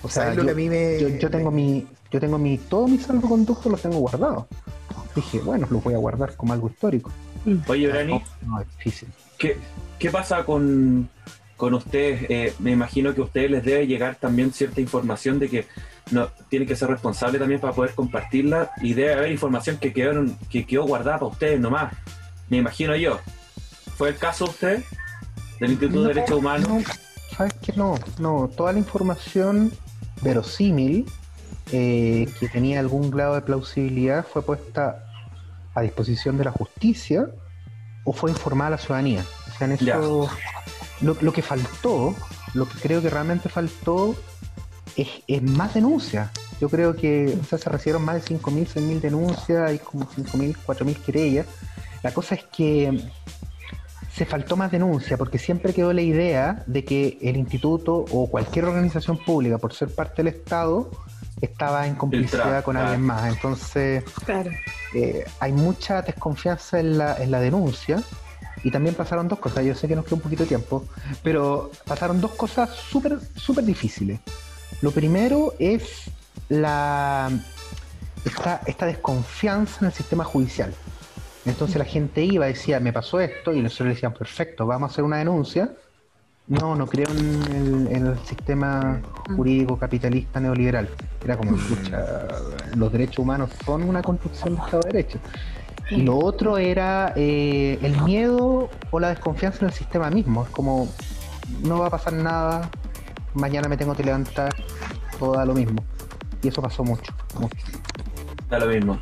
O sea, ¿Sabes lo yo, que a mí me. yo, yo tengo mi, yo tengo mi, todos mis salvoconductos los tengo guardados. Dije, bueno, los voy a guardar como algo histórico. Oye, Brani, No, es difícil. ¿qué, qué pasa con, con ustedes? Eh, me imagino que a ustedes les debe llegar también cierta información de que no, tienen que ser responsables también para poder compartirla y debe haber información que, quedaron, que quedó guardada para ustedes nomás. Me imagino yo. ¿Fue el caso de usted? Del Instituto de Derechos Humanos. No, ¿Sabes qué? No, no. Toda la información verosímil eh, que tenía algún grado de plausibilidad fue puesta a disposición de la justicia o fue informada a la ciudadanía. O sea, en Ya. Lo, lo que faltó, lo que creo que realmente faltó es, es más denuncias. Yo creo que o sea, se recibieron más de 5.000, 6.000 denuncias, hay como 5.000, 4.000 querellas. La cosa es que se faltó más denuncia porque siempre quedó la idea de que el instituto o cualquier organización pública, por ser parte del Estado, estaba en complicidad con alguien más. Entonces, Claro. eh, hay mucha desconfianza en la, en la denuncia. Y también pasaron dos cosas, yo sé que nos queda un poquito de tiempo, pero pasaron dos cosas súper súper difíciles. Lo primero es la esta, esta desconfianza en el sistema judicial. Entonces la gente iba decía, me pasó esto, y nosotros le decíamos, perfecto, vamos a hacer una denuncia. No, no creo en el, en el sistema jurídico capitalista neoliberal. Era como, escucha, los derechos humanos son una construcción de Estado de Derecho. Y lo otro era eh, el miedo o la desconfianza en el sistema mismo. Es como, no va a pasar nada, mañana me tengo que levantar, todo da lo mismo. Y eso pasó mucho. mucho. Da lo mismo.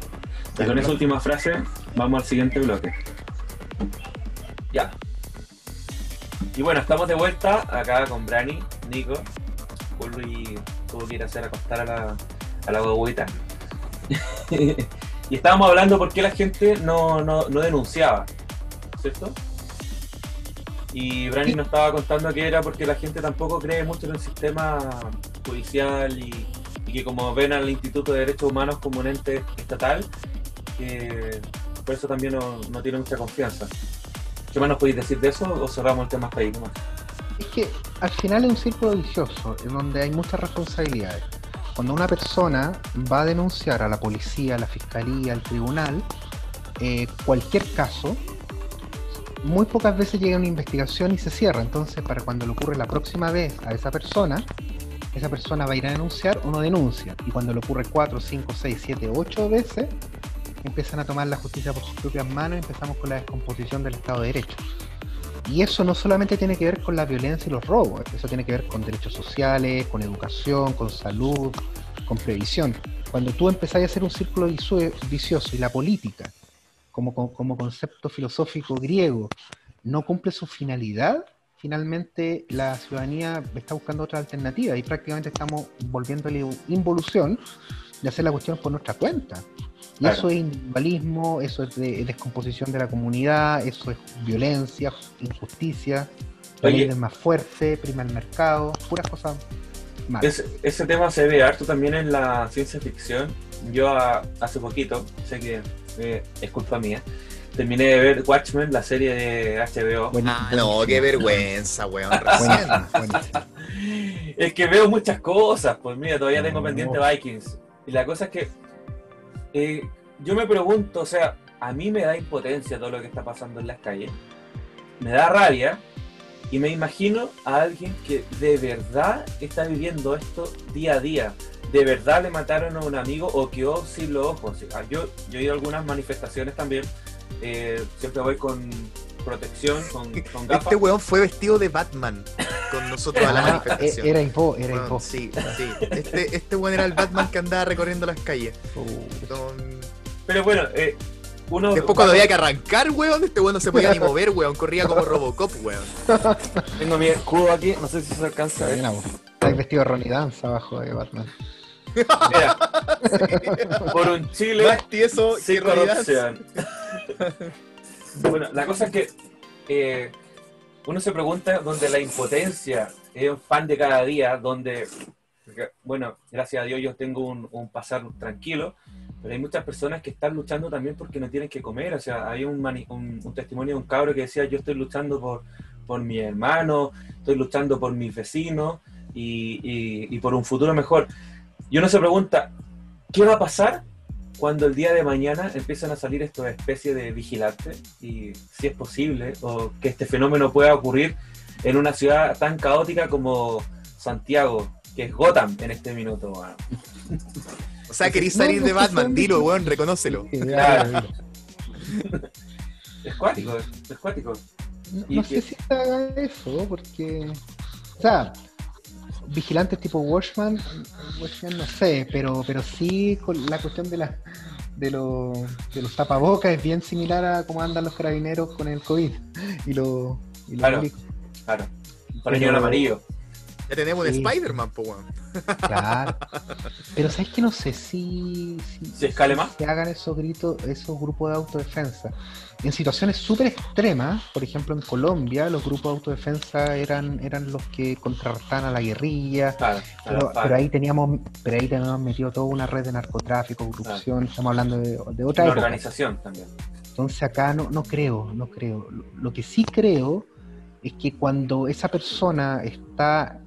Y con esa última frase, vamos al siguiente bloque. Ya. Y bueno, estamos de vuelta acá con Brani, Nico. Julio tuvo que ir a hacer acostar a la, a la guaguita. y estábamos hablando por qué la gente no, no, no denunciaba, ¿cierto? Y Brani nos estaba contando que era porque la gente tampoco cree mucho en el sistema judicial y, y que como ven al Instituto de Derechos Humanos como un ente estatal, que por eso también no, no tiene mucha confianza. ¿Qué más nos podéis decir de eso o cerramos el tema hasta ahí nomás? Es que al final es un círculo vicioso en donde hay muchas responsabilidades. Cuando una persona va a denunciar a la policía, a la fiscalía, al tribunal, eh, cualquier caso, muy pocas veces llega una investigación y se cierra. Entonces, para cuando le ocurre la próxima vez a esa persona, esa persona va a ir a denunciar o no denuncia. Y cuando le ocurre 4, 5, 6, 7, 8 veces, empiezan a tomar la justicia por sus propias manos y empezamos con la descomposición del Estado de Derecho. Y eso no solamente tiene que ver con la violencia y los robos, eso tiene que ver con derechos sociales, con educación, con salud, con previsión. Cuando tú empezás a hacer un círculo vicioso y la política, como, como concepto filosófico griego, no cumple su finalidad, finalmente la ciudadanía está buscando otra alternativa y prácticamente estamos volviendo a la involución de hacer la cuestión por nuestra cuenta. Y Claro. eso es individualismo, eso es de- descomposición de la comunidad, eso es violencia, injusticia, la ley del más fuerte, prima el mercado, puras cosas malas. Ese, ese tema se ve harto también en la ciencia ficción. Yo hace poquito, sé que eh, es culpa mía, terminé de ver Watchmen, la serie de HBO. Ah, no, qué vergüenza, weón. Es que veo muchas cosas, pues mira, todavía tengo No. pendiente Vikings. Y la cosa es que eh, yo me pregunto, o sea, a mí me da impotencia todo lo que está pasando en las calles. Me da rabia y me imagino a alguien que de verdad está viviendo esto día a día. De verdad le mataron a un amigo o quedó sin los ojos. Ah, Yo, yo he ido a algunas manifestaciones también. eh, siempre voy con, protección, con, con gafas. Este weón fue vestido de Batman con nosotros a la Ah, manifestación. era Ivo, era Ivo. sí, sí. Este, este weón era el Batman que andaba recorriendo las calles. Uh, Pero bueno, eh, uno. Después cuando había que arrancar, weón, este weón no se podía ni mover, weón. Corría como Robocop, weón. Tengo mi escudo aquí, no sé si se alcanza a ver. Está vestido de Ronnie Dance abajo de Batman. Mira, por un Chile Más tieso sin que corrupción. Bueno, la cosa es que eh, uno se pregunta donde la impotencia es un fan de cada día, donde, bueno, gracias a Dios yo tengo un, un pasar tranquilo, pero hay muchas personas que están luchando también porque no tienen que comer. O sea, hay un, mani- un, un testimonio de un cabro que decía, yo estoy luchando por, por mi hermano, estoy luchando por mis vecinos y, y- y por un futuro mejor. Y uno se pregunta, ¿qué va a pasar cuando el día de mañana empiezan a salir estas especies de vigilantes? Y si es posible, o que este fenómeno pueda ocurrir en una ciudad tan caótica como Santiago, que es Gotham en este minuto. O sea, querís salir de Batman, dilo, weón, reconócelo. Claro. Es cuático, es cuático. No, Y- no sé si haga eso, porque. O sea, vigilantes tipo Watchman, Watchman no sé, pero, pero sí con la cuestión de la de, los de los tapabocas es bien similar a cómo andan los carabineros con el COVID y los y los Claro. milicos. Claro, pañuelo amarillo. Ya tenemos un Sí. Spider-Man, po, weón. Claro. Pero sabes que no sé si, si, ¿Se escale más? se hagan esos gritos, esos grupos de autodefensa. En situaciones súper extremas, por ejemplo en Colombia, los grupos de autodefensa eran, eran los que contrarrestaban a la guerrilla, Claro, pero, claro, pero ahí teníamos, pero ahí teníamos metido toda una red de narcotráfico, corrupción, estamos hablando de, de otra una época. organización también. Entonces acá no, no creo, no creo. Lo, lo que sí creo es que cuando esa persona está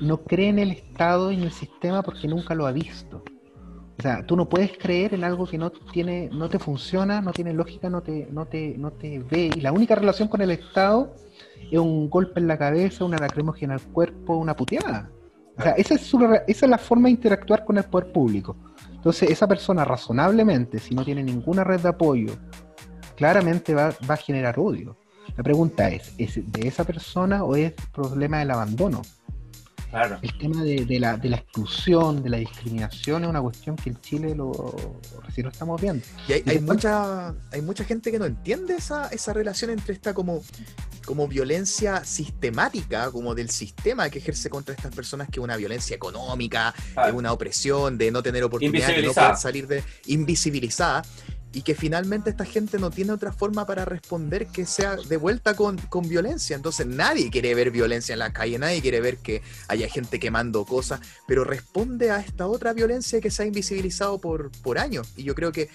no cree en el Estado y en el sistema porque nunca lo ha visto. O sea, tú no puedes creer en algo que no tiene, no te funciona, no tiene lógica, no te, no te, no te ve. Y la única relación con el Estado es un golpe en la cabeza, una lacrimógena al cuerpo, una puteada. O sea, esa es, su, esa es la forma de interactuar con el poder público. Entonces, esa persona razonablemente, si no tiene ninguna red de apoyo, claramente va, va a generar odio. La pregunta es, ¿es de esa persona o es problema del abandono? Claro. El tema de, de la, de la exclusión, de la discriminación es una cuestión que en Chile lo, recién lo estamos viendo. Y hay, Y hay después- mucha, hay mucha gente que no entiende esa, esa relación entre esta como, como violencia sistemática, como del sistema que ejerce contra estas personas, que es una violencia económica, Claro. es una opresión de no tener oportunidad, de no poder salir de invisibilizada. Y que finalmente esta gente no tiene otra forma para responder que sea de vuelta con, con violencia. Entonces nadie quiere ver violencia en la calle, nadie quiere ver que haya gente quemando cosas, pero responde a esta otra violencia que se ha invisibilizado por, por años. Y yo creo que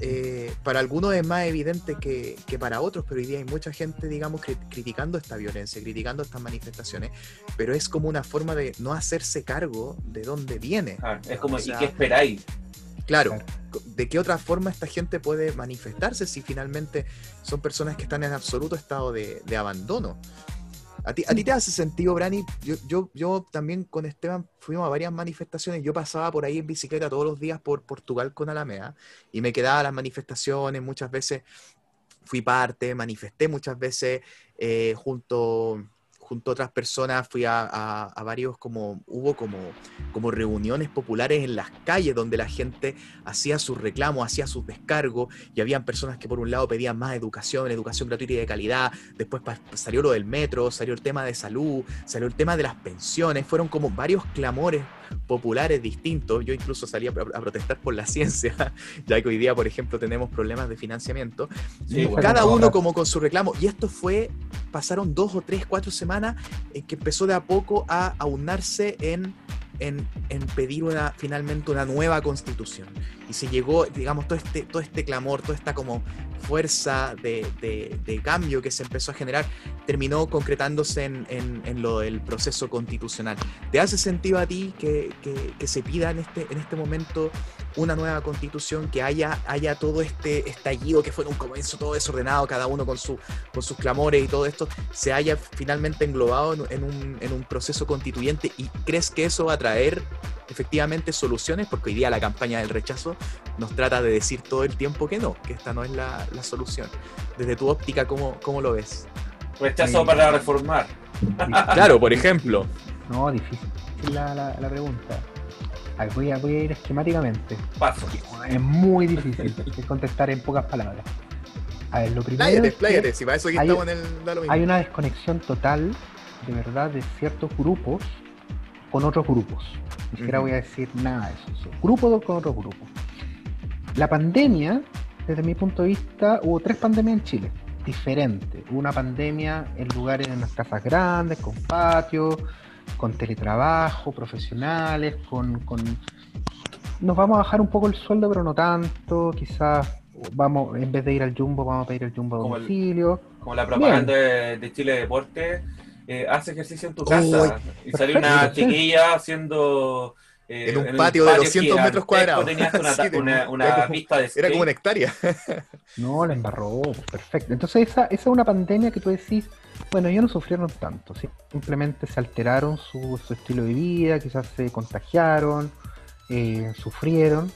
eh, para algunos es más evidente que, que para otros, pero hoy día hay mucha gente, digamos, cri- criticando esta violencia, criticando estas manifestaciones, pero es como una forma de no hacerse cargo de dónde viene. Claro, Es como, O sea, ¿y qué esperáis? Claro. ¿de qué otra forma esta gente puede manifestarse si finalmente son personas que están en absoluto estado de, de abandono? ¿A ti, ¿A ti te hace sentido, Brani? Yo, yo, yo también con Esteban fuimos a varias manifestaciones. Yo pasaba por ahí en bicicleta todos los días por Portugal con Alameda y me quedaba a las manifestaciones. Muchas veces fui parte, manifesté muchas veces eh, junto, junto a otras personas. Fui a, a- a varios, como hubo como, como reuniones populares en las calles donde la gente hacía sus reclamos, hacía sus descargos y habían personas que por un lado pedían más educación, educación gratuita y de calidad, después salió lo del metro, salió el tema de salud, salió el tema de las pensiones, fueron como varios clamores populares distintos, yo incluso salí a, a protestar por la ciencia, ya que hoy día, por ejemplo, tenemos problemas de financiamiento, Sí, y cada uno como con su reclamo, y esto fue, pasaron dos o tres, cuatro semanas en que empezó de a poco a aunarse en en, en pedir una, finalmente una nueva constitución. Y se llegó, digamos, todo este, todo este clamor, toda esta como fuerza de, de- de cambio que se empezó a generar, terminó concretándose en, en- en lo del proceso constitucional. ¿Te hace sentido a ti que, que- que se pida en este, en este momento una nueva constitución, que haya, haya todo este estallido que fue en un comienzo todo desordenado, cada uno con, su, con sus clamores y todo esto, se haya finalmente englobado en, en un, en un proceso constituyente y crees que eso va a traer efectivamente soluciones? Porque hoy día la campaña del rechazo nos trata de decir todo el tiempo que no, que esta no es la, la solución. Desde tu óptica, ¿cómo, cómo lo ves? Rechazo Sí. para reformar. Claro, por ejemplo. No, difícil la, la, la pregunta. A ver, voy, a, voy a ir esquemáticamente. Paso. Es muy difícil contestar en pocas palabras. A ver, lo primero Expláyate, es que expláyate, si para eso aquí hay- estamos en el da lo mismo. hay una desconexión total, de verdad, de ciertos grupos con otros grupos. Ni siquiera voy a decir nada de eso. son grupos con otros grupos. La pandemia, desde mi punto de vista, hubo tres pandemias en Chile, diferentes. Hubo una pandemia en lugares en las casas grandes, con patios, con teletrabajo, profesionales, con, con... Nos vamos a bajar un poco el sueldo, pero no tanto. Quizás vamos, en vez de ir al Jumbo, vamos a pedir el Jumbo a Como el- domicilio. Como la propaganda de, de Chile Deporte, eh, haz ejercicio en tu casa. Uy, y salió una chiquilla haciendo. eh, En un patio de 200 metros cuadrados. Tenías una, Sí, una, una era como- pista de Era como una hectárea. No, la embarró, perfecto. Entonces esa, esa es una pandemia que tú decís, bueno, ellos no sufrieron tanto, ¿sí? simplemente se alteraron su, su estilo de vida, quizás se contagiaron, eh, sufrieron.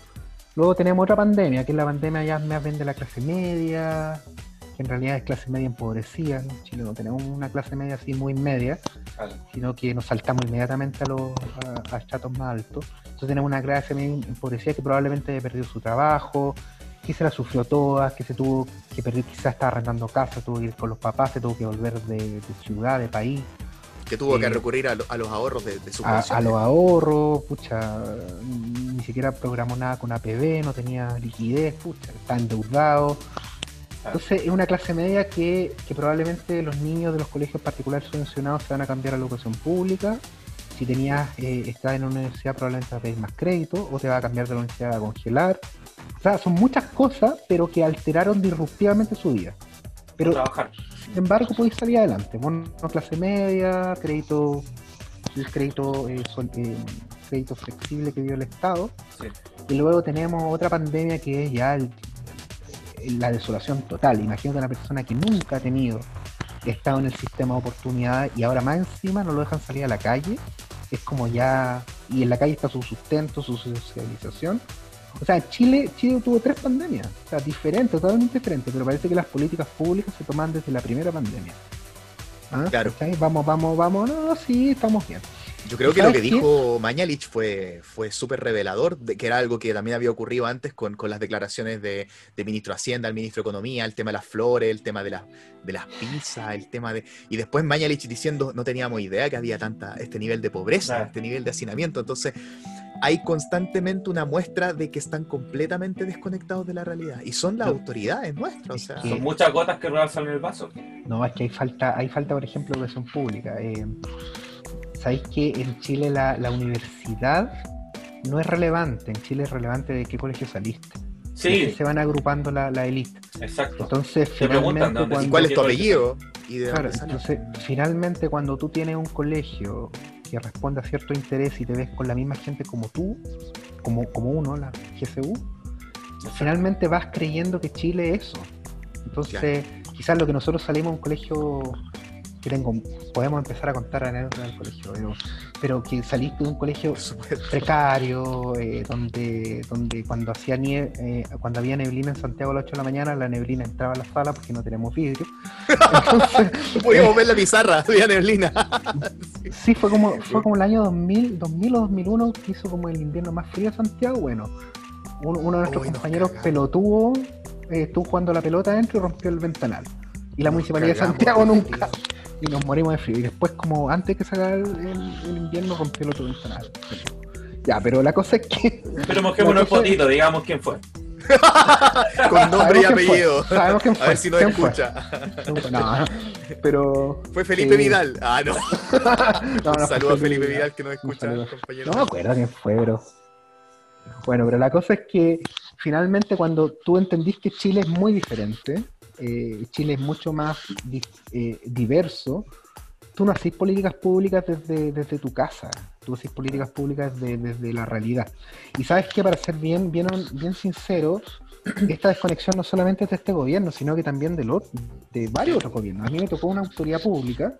Luego tenemos otra pandemia, que es la pandemia ya más bien de la clase media, que en realidad es clase media empobrecida. En Chile no tenemos una clase media así muy media, Claro. sino que nos saltamos inmediatamente a los a, a estratos más altos. Entonces tenemos una clase media empobrecida que probablemente haya perdido su trabajo, que se la sufrió toda, que se tuvo que perder, quizás estaba arrendando casa, tuvo que ir con los papás, se tuvo que volver de, de ciudad, de país, Que tuvo que Sí. recurrir a, lo- a los ahorros de, de su a, a los ahorros, pucha, ni siquiera programó nada con APB, no tenía liquidez, pucha, está endeudado. Entonces es una clase media que, que probablemente los niños de los colegios particulares subvencionados se van a cambiar a la educación pública. Si tenías, eh, estás en una universidad probablemente vas a pedir más crédito o te va a cambiar de la universidad a congelar. O sea, son muchas cosas, pero que alteraron disruptivamente su vida. Pero Trabajar. sin embargo, podéis salir adelante. Bueno, clase media, crédito, el crédito, eh, sol- eh, crédito flexible que dio el Estado. Sí. Y luego tenemos otra pandemia que es ya el- la desolación total. Imagínate una persona que nunca ha tenido estado en el sistema de oportunidades y ahora más encima no lo dejan salir a la calle. Es como ya. Y en la calle está su sustento, su socialización. O sea, Chile, Chile tuvo tres pandemias, o sea, diferentes, totalmente diferentes, pero parece que las políticas públicas se toman desde la primera pandemia. ¿Ah? Claro. Vamos, vamos, vamos, no, sí, estamos bien. Yo creo que lo ¿Sabes que dijo Mañalich fue, fue súper revelador, de que era algo que también había ocurrido antes con, con las declaraciones de, de ministro de Hacienda, el ministro de Economía, el tema de las flores, el tema de, las de las pizzas, el tema de... Y después Mañalich diciendo, no teníamos idea que había tanta este nivel de pobreza, Claro. este nivel de hacinamiento. Entonces, hay constantemente una muestra de que están completamente desconectados de la realidad. Y son las No. autoridades nuestras. O sea, Sí. Son muchas gotas que rebalsan en el vaso. No, es que hay falta, hay falta, por ejemplo, de educación pública. Eh, Sabéis que en Chile la, la universidad no es relevante, en Chile es relevante de qué colegio saliste. Sí, se van agrupando la, la élite. exacto. Entonces, Te finalmente, dónde- cuando- ¿Y cuál es tu apellido? ¿Y de Claro, entonces finalmente cuando tú tienes un colegio que responde a cierto interés y te ves con la misma gente como tú, como, como uno, la GCU, finalmente vas creyendo que Chile es eso. Entonces, quizás lo que nosotros salimos de un colegio tengo, podemos empezar a contar anécdotas del colegio, pero, pero que saliste de un colegio precario, eh, donde, donde cuando hacía nie- eh, cuando había neblina en Santiago a las 8 de la mañana, la neblina entraba a la sala porque no tenemos vidrio. Entonces, podíamos ver la pizarra, había neblina. Sí, fue como, fue como el año 2000, 2000 o 2001 que hizo como el invierno más frío de Santiago. Bueno, uno, uno de nuestros Uy, compañeros pelotudo eh, estuvo jugando la pelota adentro y rompió el ventanal. Y la Nos municipalidad de Santiago nunca. Y nos morimos de frío. Y después, como antes que sacar el, el invierno, rompió el otro ventanal. Ya, pero la cosa es que. Pero mojémonos el cosa es- potito, digamos quién fue. Con nombre y Sabemos quién fue, apellido. sabemos quién A ver fue, si nos fue. escucha. No, pero. Fue Felipe Sí. Vidal. Ah, no. No, no Un fue saludo a Felipe Vidal que nos escucha, compañero. No me acuerdo quién fue, pero. Bueno, pero la cosa es que finalmente cuando tú entendís que Chile es muy diferente, eh, Chile es mucho más eh, diverso, tú no haces políticas públicas desde, desde tu casa, tú haces políticas públicas de- desde la realidad. Y sabes que para ser bien, bien, bien sincero, esta desconexión no solamente es de este gobierno, sino que también del ot- de varios otros gobiernos. A mí me tocó una autoridad pública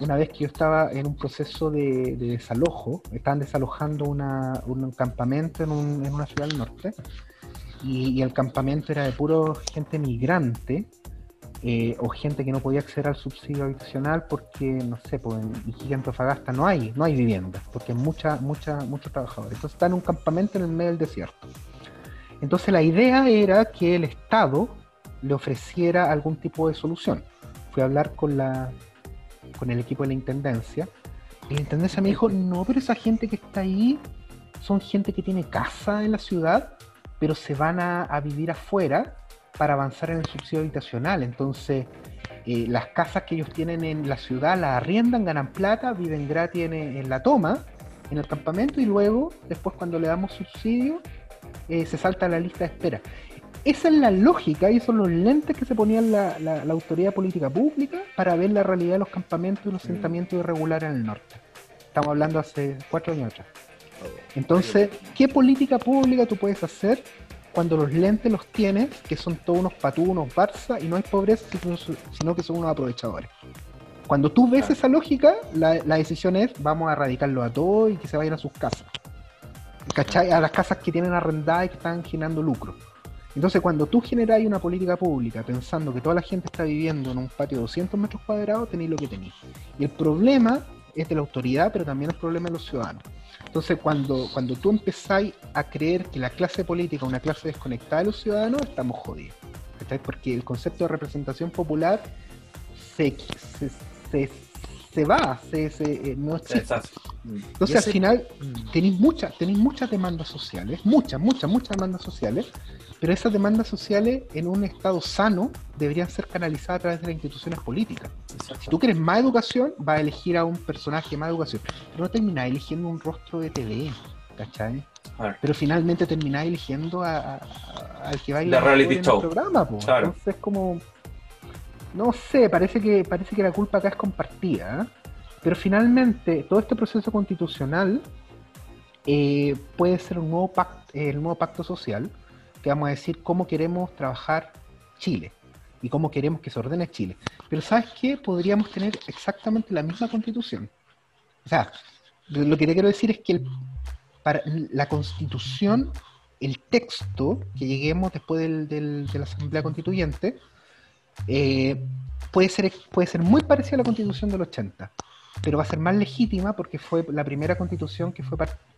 una vez que yo estaba en un proceso de, de desalojo, estaban desalojando una- un campamento en, un- en una ciudad del norte, y, el campamento era de puro gente migrante eh, o gente que no podía acceder al subsidio habitacional porque, no sé, pues en Iquique, Antofagasta no hay, no hay viviendas, porque mucha, mucha, muchos trabajadores. Entonces está en un campamento en el medio del desierto. Entonces la idea era que el Estado le ofreciera algún tipo de solución. Fui a hablar con la con el equipo de la intendencia y la intendencia me dijo, no, pero esa gente que está ahí son gente que tiene casa en la ciudad, pero se van a, a vivir afuera para avanzar en el subsidio habitacional. Entonces, eh, las casas que ellos tienen en la ciudad las arriendan, ganan plata, viven gratis en, en la toma, en el campamento, y luego, después cuando le damos subsidio, eh, se salta a la lista de espera. Esa es la lógica y son los lentes que se ponían la, la- la autoridad política pública para ver la realidad de los campamentos y los asentamientos irregulares en el norte. Estamos hablando hace cuatro años atrás. Entonces, ¿qué política pública tú puedes hacer cuando los lentes los tienes, que son todos unos patús, unos Barça, y no hay pobreza, sino, sino que son unos aprovechadores? Cuando tú ves esa lógica, la, la decisión es, vamos a erradicarlo a todos y que se vayan a sus casas. ¿Cachai? A las casas que tienen arrendadas y que están generando lucro. Entonces, cuando tú generas una política pública pensando que toda la gente está viviendo en un patio de 200 metros cuadrados, tenéis lo que tenéis. Y el problema es de la autoridad, pero también el problema de los ciudadanos. Entonces, cuando, cuando tú empezáis a creer que la clase política es una clase desconectada de los ciudadanos, estamos jodidos. ¿cachai? Porque el concepto de representación popular se, se, se, se va, se, se, eh, no existe. Entonces, al final, Mm. tenéis muchas, tenéis muchas demandas sociales, muchas, muchas, muchas demandas sociales, pero esas demandas sociales en un estado sano deberían ser canalizadas a través de las instituciones políticas. Si tú quieres más educación, vas a elegir a un personaje más educación, pero no terminás eligiendo un rostro de TV, ¿cachai? Pero finalmente terminás eligiendo a, a- a- al que va a ir el programa, po. Claro. Entonces como no sé, parece que parece que la culpa acá es compartida, ¿eh? pero finalmente todo este proceso constitucional eh, puede ser un nuevo pacto, el nuevo pacto social que vamos a decir cómo queremos trabajar Chile y cómo queremos que se ordene Chile. Pero ¿sabes qué? Podríamos tener exactamente la misma constitución. O sea, lo que te quiero decir es que la constitución, el texto que lleguemos después del- del- de la Asamblea Constituyente, eh, puede, ser, puede ser muy parecida a la constitución del 80, pero va a ser más legítima porque fue la primera constitución que fue,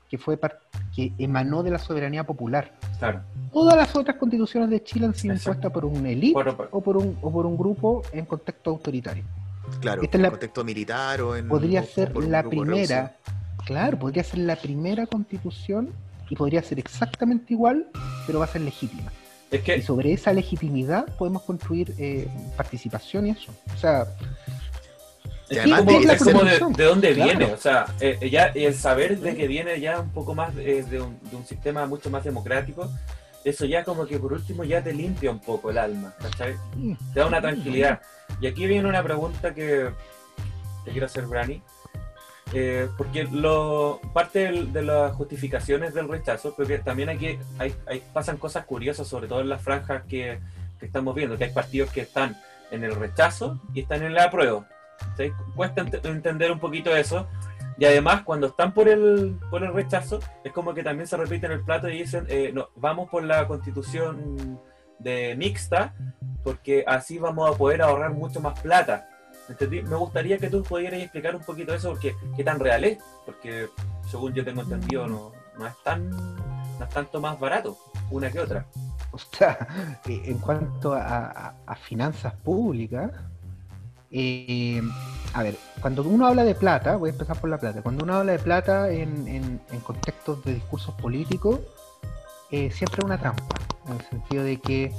que, fue par- que emanó de la soberanía popular. Claro. Todas las otras constituciones de Chile han sido Exacto. impuestas por un élite Por- por- o por un, o por un grupo en contexto autoritario. Claro, Esta en la- contexto militar o en. Podría o ser la primera, claro, podría ser la primera constitución y podría ser exactamente igual, pero va a ser legítima. Es Y que sobre esa legitimidad podemos construir eh, participación y eso. O sea, Es además como, es de, de dónde Claro. viene, o sea, eh, ya el saber de que viene ya un poco más eh, de, un, de un sistema mucho más democrático, eso ya como que por último ya te limpia un poco el alma, ¿cachai? Te da una tranquilidad. Y aquí viene una pregunta que te quiero hacer, Brani. Eh, porque lo, parte del- de las justificaciones del rechazo, porque también aquí hay, hay- pasan cosas curiosas, sobre todo en las franjas que, que estamos viendo, que hay partidos que están en el rechazo y están en la apruebo. Cuesta ent- entender un poquito eso. Y además, cuando están por el, por el rechazo, es como que también se repiten el plato y dicen, eh, no, vamos por la constitución de mixta, porque así vamos a poder ahorrar mucho más plata. Me gustaría que tú pudieras explicar un poquito eso, porque qué tan real es, porque según yo tengo entendido, no, no es tan no es tanto más barato una que otra. o sea, eh, en cuanto a finanzas públicas, eh, a ver, cuando uno habla de plata, voy a empezar por la plata, cuando uno habla de plata en, en- en contextos de discursos políticos, eh, siempre es una trampa, en el sentido de que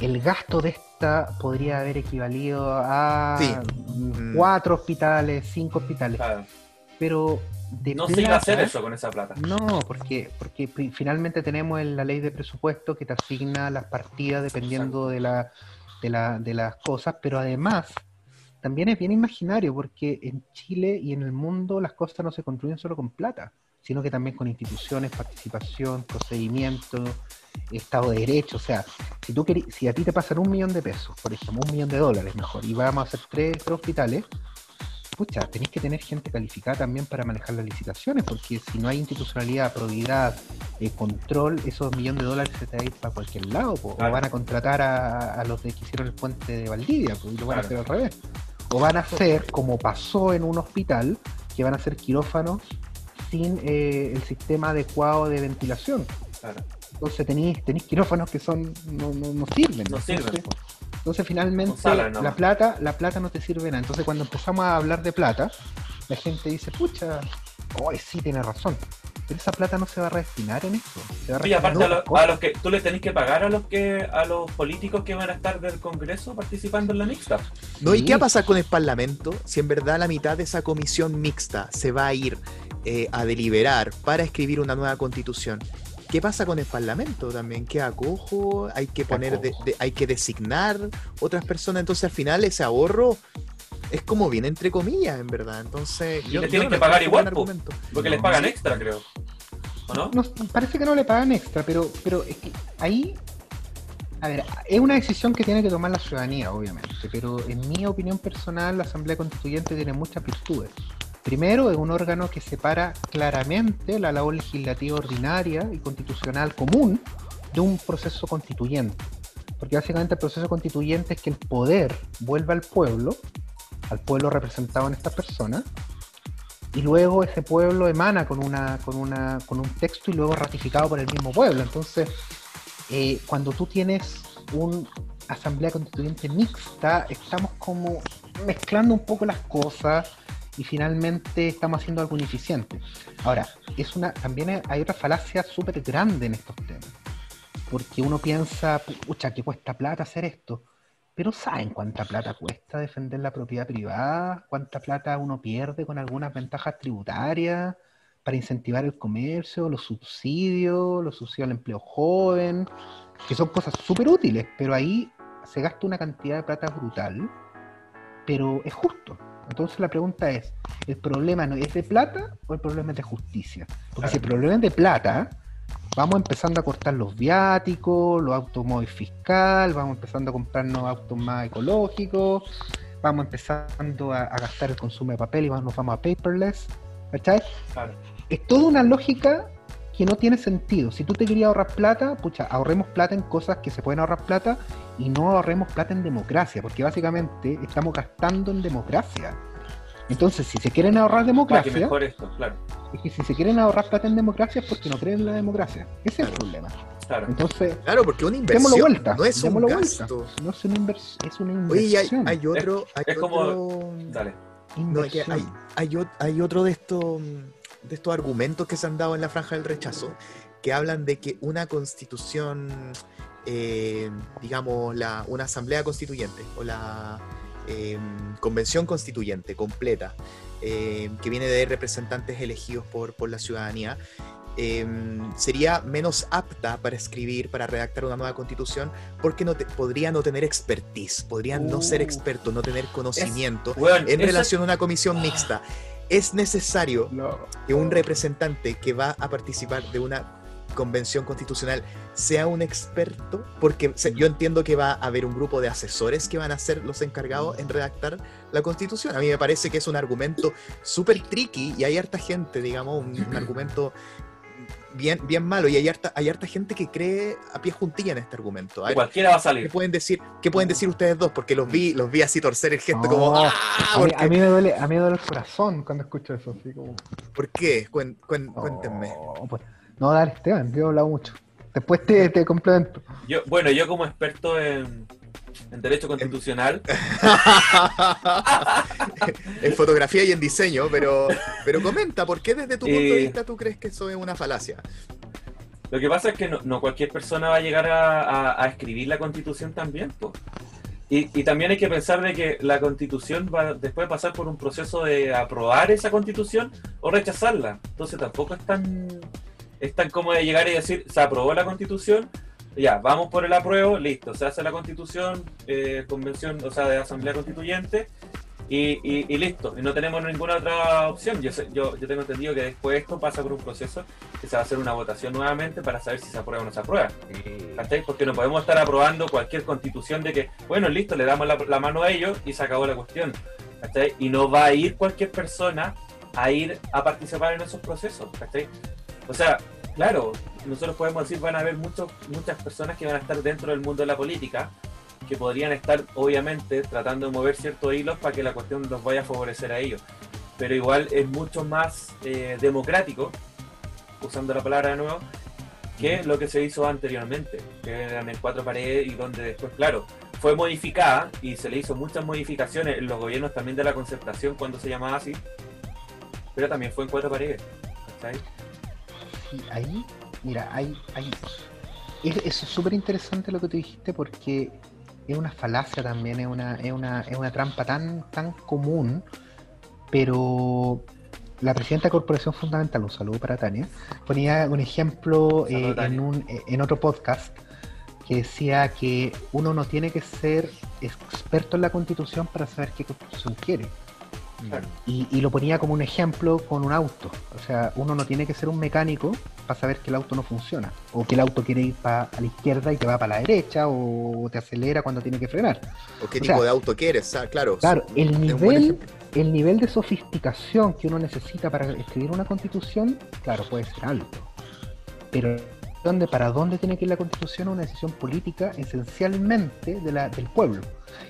el gasto de esta podría haber equivalido a Sí. mm, cuatro hospitales, cinco hospitales, Claro, pero de no se iba a hacer eso con esa plata. no, porque, porque finalmente tenemos en la ley de presupuesto que te asigna las partidas dependiendo de, la, de, la, de las cosas, pero además también es bien imaginario porque en Chile y en el mundo las cosas no se construyen solo con plata, sino que también con instituciones, participación, procedimiento, Estado de Derecho. O sea, si, tú queri- si a ti te pasan un millón de pesos, por ejemplo, un millón de dólares mejor, y vamos a hacer tres, tres hospitales, pucha, tenéis que tener gente calificada también para manejar las licitaciones, porque si no hay institucionalidad, probidad, eh, control, esos millones de dólares se te van a ir para cualquier lado, po. Claro. o van a contratar a, a los de que hicieron el puente de Valdivia, po, y lo van a hacer al revés. O van a hacer, como pasó en un hospital, que van a hacer quirófanos sin eh, el sistema adecuado de ventilación. Claro. Entonces tenéis, tenéis quirófanos que son no, no, no sirven. No sirven, Entonces. Entonces finalmente sala la plata, la plata no te sirve nada. Entonces cuando empezamos a hablar de plata, la gente dice, pucha, hoy sí tiene razón. Pero esa plata no se va a redestinar en eso. Se va a Y aparte a, lo- los que tú le tenés que pagar a los que a los políticos que van a estar del Congreso participando en la mixta. No, ¿y Sí. qué va a pasar con el Parlamento si en verdad la mitad de esa comisión mixta se va a ir eh, a deliberar para escribir una nueva constitución? ¿Qué pasa con el Parlamento también? ¿Qué acojo? ¿Hay que poner, de- de- hay que designar otras personas? Entonces al final ese ahorro es como bien entre comillas, en verdad. Entonces Y yo, le yo tienen no que pagar igual, po. argumento. Porque No. les pagan extra, creo. ¿O no? No, parece que no le pagan extra, pero, pero es que ahí, a ver, es una decisión que tiene que tomar la ciudadanía, obviamente, pero en mi opinión personal, la Asamblea Constituyente tiene muchas virtudes. Primero, es un órgano que separa claramente la labor legislativa ordinaria y constitucional común de un proceso constituyente. Porque básicamente el proceso constituyente es que el poder vuelva al pueblo, al pueblo representado en estas personas, y luego ese pueblo emana con una una un texto y luego ratificado por el mismo pueblo entonces eh, cuando tú tienes un asamblea constituyente mixta estamos como mezclando un poco las cosas y finalmente estamos haciendo algo ineficiente ahora es una también hay otra falacia súper grande en estos temas porque uno piensa pucha que cuesta plata hacer esto pero ¿saben cuánta plata cuesta defender la propiedad privada? ¿Cuánta plata uno pierde con algunas ventajas tributarias para incentivar el comercio, los subsidios, los subsidios al empleo joven? Que son cosas súper útiles, pero ahí se gasta una cantidad de plata brutal, pero es justo. Entonces la pregunta es, ¿el problema no es de plata o el problema es de justicia? Porque si el problema es de plata, vamos empezando a cortar los viáticos, los automóviles fiscal, vamos empezando a comprarnos autos más ecológicos, vamos empezando a, a gastar el consumo de papel y vamos, nos vamos a paperless, ¿cachai? Claro. Es toda una lógica que no tiene sentido. Si tú te querías ahorrar plata, pucha, ahorremos plata en cosas que se pueden ahorrar plata y no ahorremos plata en democracia, porque básicamente estamos gastando en democracia. Entonces, si se quieren ahorrar Para que democracia, mejore esto, claro. es que si se quieren ahorrar plata en democracia es porque no creen en la democracia. Ese es el problema. Claro. Entonces, Claro, porque una inversión vuelta. no es un démoslo vuelta. gasto. No es una, invers- es una Oye, y hay, inversión. hay otro, hay es como- otro- Dale. No, hay otro de estos de estos argumentos que se han dado en la franja del rechazo que hablan de que una constitución, eh, digamos, la, una asamblea constituyente o la eh, convención constituyente completa, eh, que viene de representantes elegidos por, por la ciudadanía, eh, sería menos apta para escribir, para redactar una nueva constitución, porque no te- podría no tener expertise, podrían no ser Uh. expertos, no tener conocimiento Weón, en relación a una comisión mixta. Es necesario No. que un representante que va a participar de una convención constitucional sea un experto, porque se- yo entiendo que va a haber un grupo de asesores que van a ser los encargados en redactar la constitución. A mí me parece que es un argumento súper tricky y hay harta gente, digamos, un, un argumento bien, bien malo y hay harta, hay harta gente que cree a pie juntilla en este argumento. A ver, Cualquiera va a ¿Qué salir. pueden decir? ¿Qué pueden decir ustedes dos? Porque los vi, los vi así torcer el gesto No, como ¡Ah! A mí, ¿Por a qué? mí me duele, a mí me duele el corazón cuando escucho eso, así como. ¿Por qué? Cuen- cuen- cuéntenme. No, pues, no, dale, Esteban, yo he hablado mucho. Después te, te complemento. Yo, bueno, yo como experto en, en derecho constitucional, en fotografía y en diseño, pero, pero comenta, ¿por qué desde tu punto de Eh, vista tú crees que eso es una falacia? lo que pasa es que no, no cualquier persona va a llegar a, a- a escribir la constitución también. po. Y, y también hay que pensar de que la constitución va después de pasar por un proceso de aprobar esa constitución o rechazarla. Entonces tampoco es tan, es tan como de llegar y decir, se aprobó la constitución, ya, vamos por el apruebo, listo, se hace la constitución, eh, convención, o sea, de asamblea constituyente, y, y- y listo, y no tenemos ninguna otra opción. Yo, sé- yo, yo tengo entendido que después esto pasa por un proceso que se va a hacer una votación nuevamente para saber si se aprueba o no se aprueba. ¿Cachai? Porque no podemos estar aprobando cualquier constitución de que, bueno, listo, le damos la, la mano a ellos y se acabó la cuestión. ¿cachai? Y no va a ir cualquier persona a ir a participar en esos procesos, ¿cachai? O sea, claro, nosotros podemos decir van a haber muchos, muchas personas que van a estar dentro del mundo de la política, que podrían estar obviamente tratando de mover ciertos hilos para que la cuestión los vaya a favorecer a ellos. Pero igual es mucho más eh, democrático, usando la palabra de nuevo, que lo que se hizo anteriormente, que eran en cuatro paredes y donde después, claro, fue modificada y se le hizo muchas modificaciones en los gobiernos también de la concertación cuando se llamaba así, pero también fue en cuatro paredes. ¿cachai? Sí, ahí, mira, hay, hay, es es súper interesante lo que tú dijiste porque es una falacia también, es una, es una, es una trampa tan, tan común, pero la presidenta de Corporación Fundamental, un saludo para Tania, ponía un ejemplo eh, en, un, eh, en otro podcast que decía que uno no tiene que ser experto en la constitución para saber qué constitución quiere. Claro. Y, y lo ponía como un ejemplo con un auto. O sea, uno no tiene que ser un mecánico para saber que el auto no funciona. O que el auto quiere ir pa- a la izquierda y te va para la derecha. O te acelera cuando tiene que frenar. ¿O qué O tipo sea, de auto quieres? Ah, claro. Claro, el nivel, el nivel de sofisticación que uno necesita para escribir una constitución, claro, puede ser alto. Pero ¿dónde, para dónde tiene que ir la constitución es una decisión política esencialmente de la, del pueblo.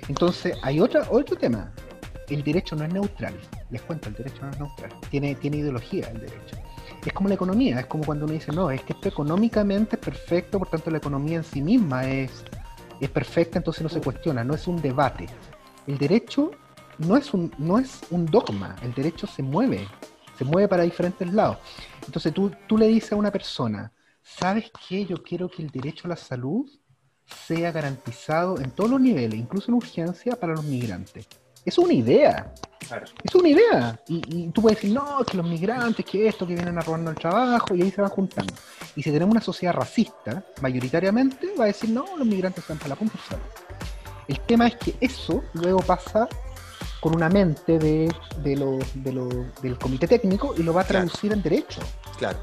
Entonces, hay otra, otro tema. El derecho no es neutral. Les cuento, el derecho no es neutral. Tiene, tiene ideología el derecho. Es como la economía, es como cuando uno dice, no, es que esto económicamente es perfecto, por tanto la economía en sí misma es, es perfecta, entonces no se cuestiona, no es un debate. El derecho no es un, no es un dogma, el derecho se mueve, se mueve para diferentes lados. Entonces tú, tú le dices a una persona, ¿sabes qué? Yo quiero que el derecho a la salud sea garantizado en todos los niveles, incluso en urgencia para los migrantes. Es una idea, Claro. es una idea. Y, y tú puedes decir, no, que los migrantes, que esto, que vienen a robarnos el trabajo, y ahí se van juntando. Y si tenemos una sociedad racista, mayoritariamente, va a decir, no, los migrantes van para la punta. El tema es que eso luego pasa con una mente de, de lo- de lo- del comité técnico y lo va a Claro. traducir en derecho. Claro.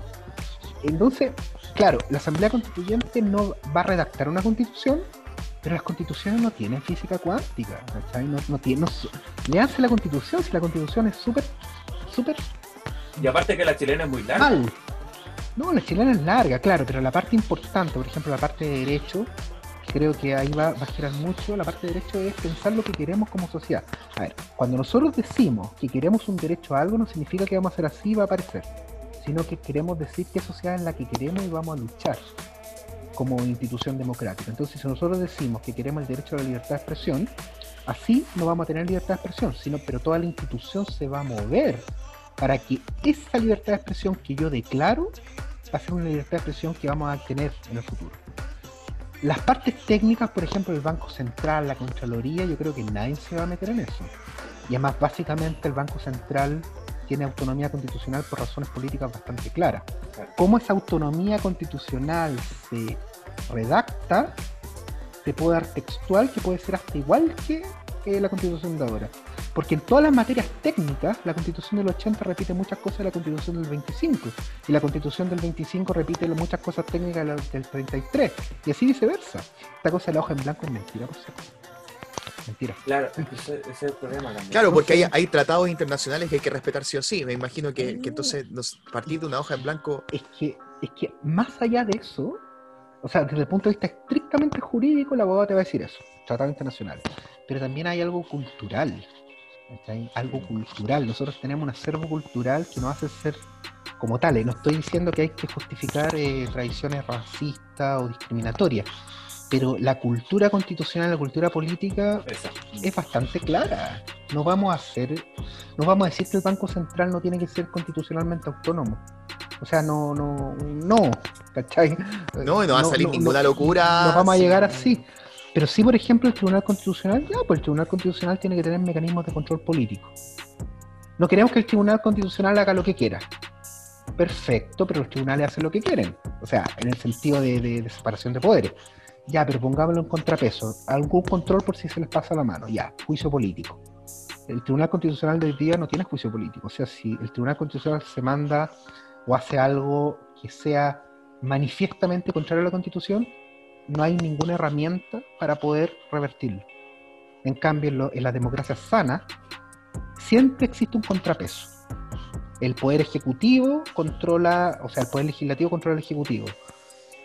Entonces, claro, la Asamblea Constituyente no va a redactar una constitución, pero las constituciones no tienen física cuántica. ¿cachai? No, no tiene, no, la constitución, si la constitución es súper, súper Y aparte que la chilena es muy larga. mal. No, la chilena es larga, claro, pero la parte importante, por ejemplo, la parte de derecho, creo que ahí va, va a girar mucho. La parte de derecho es pensar lo que queremos como sociedad. A ver, cuando nosotros decimos que queremos un derecho a algo, no significa que vamos a hacer así y va a aparecer, sino que queremos decir qué sociedad es la que queremos y vamos a luchar como institución democrática. Entonces, si nosotros decimos que queremos el derecho a la libertad de expresión, así no vamos a tener libertad de expresión, sino pero toda la institución se va a mover para que esa libertad de expresión que yo declaro va a ser una libertad de expresión que vamos a tener en el futuro. Las partes técnicas, por ejemplo, el Banco Central, la Contraloría, yo creo que nadie se va a meter en eso. Y además, básicamente, el Banco Central tiene autonomía constitucional por razones políticas bastante claras. Cómo esa autonomía constitucional se redacta, te puedo dar textual que puede ser hasta igual que eh, la constitución de ahora. Porque en todas las materias técnicas, la constitución del 80 repite muchas cosas de la constitución del 25. Y la constitución del 25 repite muchas cosas técnicas de la- del 33. Y así viceversa. Esta cosa de la hoja en blanco es mentira, por cierto. Mentira. Claro, ese, ese es el problema también. Claro, porque hay, hay tratados internacionales que hay que respetar sí o sí. Me imagino que, que entonces nos, partir de una hoja en blanco. es que, es que más allá de eso, o sea, desde el punto de vista estrictamente jurídico, la abogada te va a decir eso, tratado internacional. Pero también hay algo cultural, ¿cachai? Algo cultural. Nosotros tenemos un acervo cultural que nos hace ser como tales. No estoy diciendo que hay que justificar eh, tradiciones racistas o discriminatorias, pero la cultura constitucional, la cultura política es bastante clara. No vamos a hacer, no vamos a decir que el Banco Central no tiene que ser constitucionalmente autónomo. O sea, no, no, no, ¿cachai? No, no va a salir ninguna locura. No vamos a llegar así. Pero sí, por ejemplo, el Tribunal Constitucional, ya, pues el Tribunal Constitucional tiene que tener mecanismos de control político. No queremos que el Tribunal Constitucional haga lo que quiera. Perfecto, pero los tribunales hacen lo que quieren. O sea, en el sentido de, de- de separación de poderes. Ya, pero pongámoslo en contrapeso. Algún control por si se les pasa la mano. Ya, juicio político. El Tribunal Constitucional de hoy día no tiene juicio político. O sea, si el Tribunal Constitucional se manda o hace algo que sea manifiestamente contrario a la Constitución, no hay ninguna herramienta para poder revertirlo. En cambio, en, lo- en las democracias sanas, siempre existe un contrapeso. El poder ejecutivo controla, o sea, el poder legislativo controla el ejecutivo.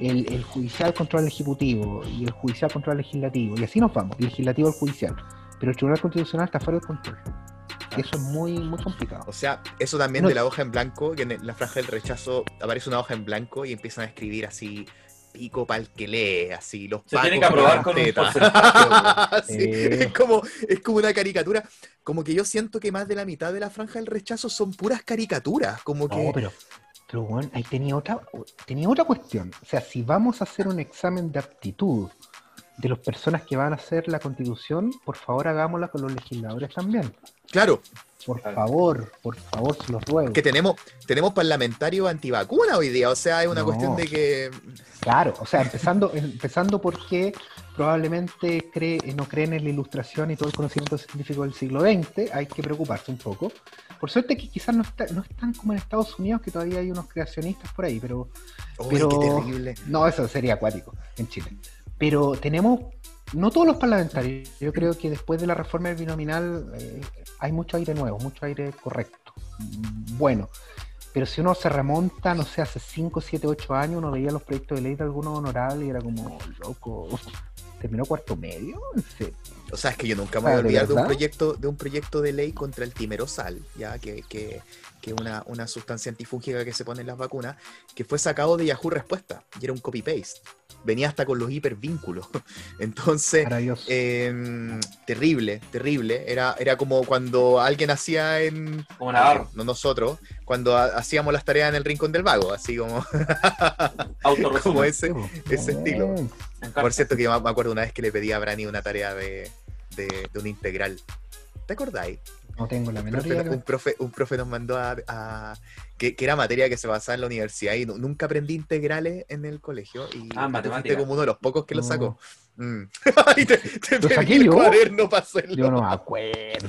El, el judicial controla el ejecutivo y el judicial controla el legislativo. Y así nos vamos, el legislativo al judicial. Pero el Tribunal Constitucional está fuera del control. Y eso es muy, muy complicado. O sea, eso también No de la hoja en blanco, que en la franja del rechazo aparece una hoja en blanco y empiezan a escribir así, pico pa'l que lee, así, los Se tiene que aprobar con un. Sí, Eh. es, como, es como una caricatura. Como que yo siento que más de la mitad de la franja del rechazo son puras caricaturas. Como que. No, pero, pero bueno, ahí tenía otra, tenía otra cuestión. O sea, si vamos a hacer un examen de aptitud de las personas que van a hacer la constitución, por favor hagámosla con los legisladores también. Claro, Por Claro. favor, por favor, se los ruego. que tenemos, tenemos parlamentarios antivacuna hoy día. O sea, es una No. cuestión de que. Claro, o sea, empezando, empezando porque probablemente cree, no creen en la ilustración y todo el conocimiento científico del siglo XX, hay que preocuparse un poco. Por suerte que quizás no, está, no están como en Estados Unidos, que todavía hay unos creacionistas por ahí, pero ¡Uy, Pero- qué terrible! No, eso sería acuático en Chile. Pero tenemos, no todos los parlamentarios, yo creo que después de la reforma del binominal eh, hay mucho aire nuevo, mucho aire correcto. Bueno, pero si uno se remonta, no sé, hace 5, 7, 8 años, uno veía los proyectos de ley de algunos honorables y era como, loco, ¿terminó cuarto medio? ¿En serio? O sea, es que yo nunca me Ah, voy a ¿de olvidar de un proyecto, de un proyecto de ley contra el timerosal, ya que, que, que una, una sustancia antifúngica que se pone en las vacunas, que fue sacado de Yahoo Respuesta, y era un copy-paste. Venía hasta con los hipervínculos. Entonces, em, terrible, terrible. Era, era como cuando alguien hacía en. Como Navarro. No nosotros, cuando ha- hacíamos las tareas en el rincón del vago, así como, como ese. Sí, ese estilo. Por cierto, que yo me acuerdo una vez que le pedí a Brani una tarea de, de, de un integral. ¿Te acordáis? No tengo la Un menor profe, idea. un, profe, un profe nos mandó a, a- que, que era materia que se basaba en la universidad y nu- nunca aprendí integrales en el colegio y Ah, matemática. como uno de los pocos que lo No. sacó. Mm. y te, te ¿Lo pedí saqué el yo? cuaderno para hacerlo. Yo no me acuerdo.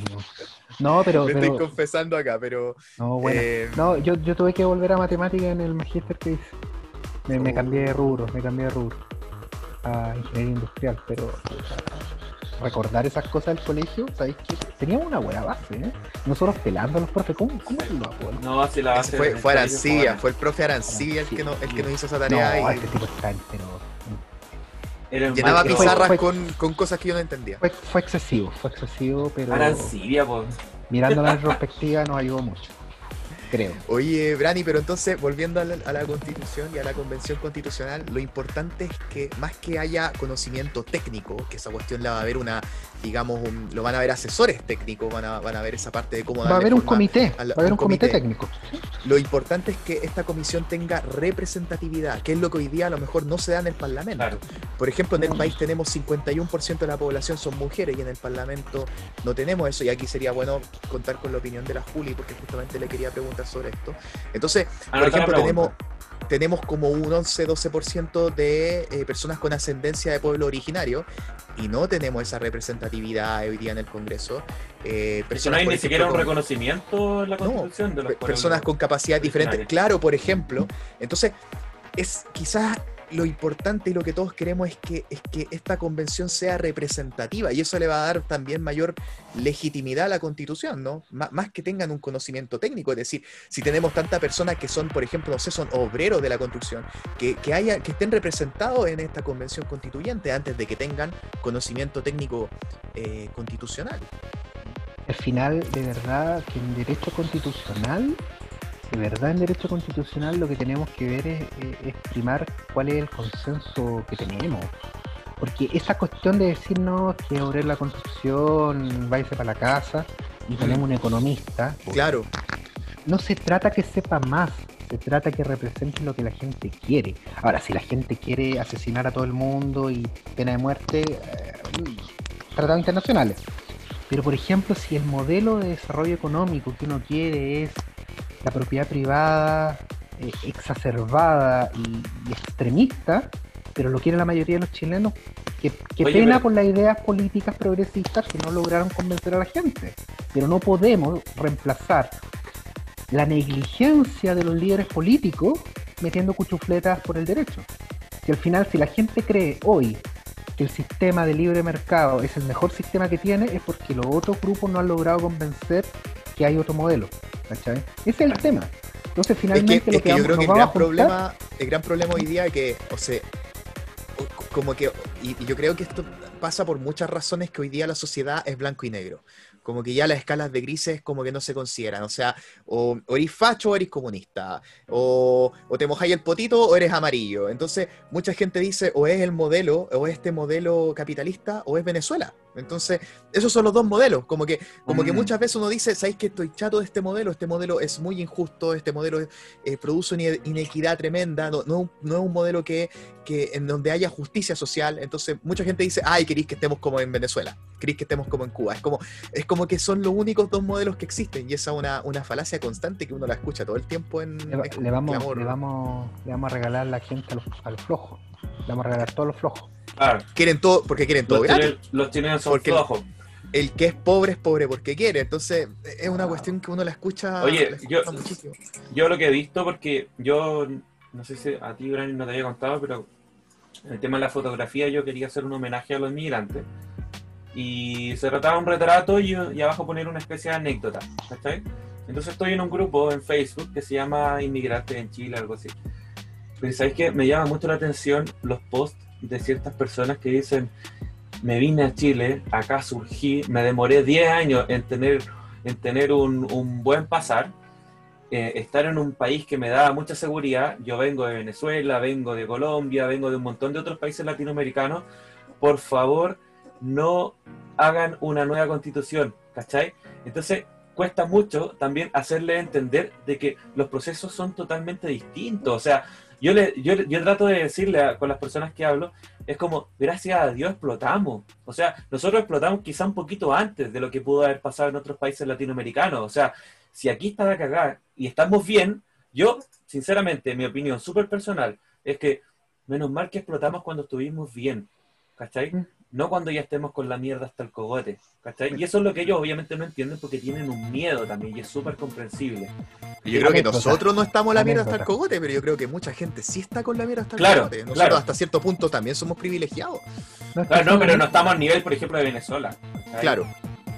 No, pero, Me pero estoy confesando acá, pero no, bueno. eh, No, yo, yo tuve que volver a matemática en el magíster que hice. Me, me Oh. cambié de rubro, me cambié de rubro a ingeniería industrial, pero recordar esas cosas del colegio, ¿sabéis qué? Teníamos una buena base, ¿eh? Nosotros pelando a los profes, ¿cómo, cómo lo hago? No, si la base fue, fue la Arancilla, fue el profe Arancilla el que, no, el que nos hizo esa tarea No, y este tipo está pero Era un llenaba pizarras fue- con, con cosas que yo no entendía. fue, fue excesivo, fue excesivo, pero Arancibia, pues. mirando la retrospectiva nos ayudó mucho, creo. Oye, Brani, pero entonces, volviendo a la, a la constitución y a la convención constitucional, lo importante es que más que haya conocimiento técnico, que esa cuestión la va a haber una, digamos, un- lo van a ver asesores técnicos, van a, van a ver esa parte de cómo Va a haber un comité, a va a haber un un comité comité. técnico. Lo importante es que esta comisión tenga representatividad, que es lo que hoy día a lo mejor no se da en el Parlamento. Claro. Por ejemplo, en el país tenemos 51% de la población son mujeres y en el Parlamento no tenemos eso. Y aquí sería bueno contar con la opinión de la Juli, porque justamente le quería preguntar sobre esto. Entonces, por Anota ejemplo, tenemos, tenemos como un 11-12% de eh, personas con ascendencia de pueblo originario y no tenemos esa representatividad hoy día en el Congreso. Eh, que no personas, hay ni siquiera un con- reconocimiento en la No, constitución de los pe- personas con capacidad diferente. originarios. Claro, por ejemplo. Entonces, es quizás lo importante y lo que todos queremos es que, es que esta convención sea representativa y eso le va a dar también mayor legitimidad a la constitución, ¿no? Má- más que tengan un conocimiento técnico, es decir, si tenemos tantas personas que son, por ejemplo, no sé, son obreros de la construcción, que, que, haya, que estén representados en esta convención constituyente antes de que tengan conocimiento técnico eh, constitucional. Al final, de verdad, que en derecho constitucional, de verdad en derecho constitucional lo que tenemos que ver es, es- primar cuál es el consenso que tenemos. Porque esa cuestión de decirnos que obrero la constitución, váyase para la casa y tenemos un economista, Claro, no se trata que sepa más, se trata que represente lo que la gente quiere. Ahora, si la gente quiere asesinar a todo el mundo y pena de muerte, eh, tratados internacionales. Pero, por ejemplo, si el modelo de desarrollo económico que uno quiere es la propiedad privada eh, exacerbada y, y extremista, pero lo quiere la mayoría de los chilenos, que, que Oye, pena pero- por las ideas políticas progresistas que no lograron convencer a la gente. Pero no podemos reemplazar la negligencia de los líderes políticos metiendo cuchufletas por el derecho. Que al final, si la gente cree hoy que el sistema de libre mercado es el mejor sistema que tiene, es porque los otros grupos no han logrado convencer porque hay otro modelo. ¿Cachai? Ese es el tema. Entonces, Es que, finalmente, lo es que yo vamos- creo que el gran problema, el gran problema hoy día es que, o sea, como que, y, y yo creo que esto pasa por muchas razones que hoy día la sociedad es blanco y negro. Como que ya las escalas de grises como que no se consideran. O sea, o, o eres facho o eres comunista. O, o te mojáis el potito o eres amarillo. Entonces, mucha gente dice o es el modelo, o es este modelo capitalista, o es Venezuela. Entonces, esos son los dos modelos. Como que, como que Mm. muchas veces uno dice, ¿sabéis que estoy chato de este modelo? Este modelo es muy injusto, este modelo eh, produce una inequidad tremenda, no, no, no es un modelo que, que en donde haya justicia social. Entonces, mucha gente dice, ay, queréis que estemos como en Venezuela, queréis que estemos como en Cuba. Es como, es como que son los únicos dos modelos que existen y esa es una, una falacia constante que uno la escucha todo el tiempo en Le, vamos, le, vamos, le vamos a regalar la gente a los, a los flojos. Le vamos a regalar todos los flojos. Claro, Quieren todo, porque quieren todo los, gratis. chilenos, los chilenos son Porque- flojos. El que es pobre es pobre porque quiere. Entonces, es una cuestión que uno la escucha, Oye, la escucha yo- muchísimo. Yo lo que he visto, porque yo, no sé si a ti, Brani, no te había contado, pero el tema de la fotografía yo quería hacer un homenaje a los inmigrantes. Y se trataba de un retrato y, y abajo poner una especie de anécdota. ¿cachai? Entonces estoy en un grupo en Facebook que se llama Inmigrantes en Chile, algo así. Pero ¿sabes qué? Me llama mucho la atención los posts de ciertas personas que dicen, me vine a Chile, acá surgí, me demoré 10 años en tener, en tener un, un buen pasar, eh, estar en un país que me da mucha seguridad. Yo vengo de Venezuela, vengo de Colombia, vengo de un montón de otros países latinoamericanos. Por favor, no hagan una nueva constitución, ¿cachai? Entonces, cuesta mucho también hacerle entender de que los procesos son totalmente distintos. O sea, yo, le, yo, yo trato de decirle a- con las personas que hablo, es como, gracias a Dios explotamos. O sea, nosotros explotamos quizá un poquito antes de lo que pudo haber pasado en otros países latinoamericanos. O sea, si aquí está la cagada y estamos bien, yo, sinceramente, mi opinión súper personal, es que menos mal que explotamos cuando estuvimos bien. ¿Cachai? No cuando ya estemos con la mierda hasta el cogote. ¿Cachai? Y eso es lo que ellos obviamente no entienden porque tienen un miedo también y es súper comprensible. Y Yo creo que nosotros no estamos la mierda hasta el cogote, pero yo creo que mucha gente sí está con la mierda hasta el Claro, cogote. Nosotros claro. hasta cierto punto también somos privilegiados. No es, que Claro, no, pero no estamos al nivel, por ejemplo, de Venezuela. ¿cachai? Claro.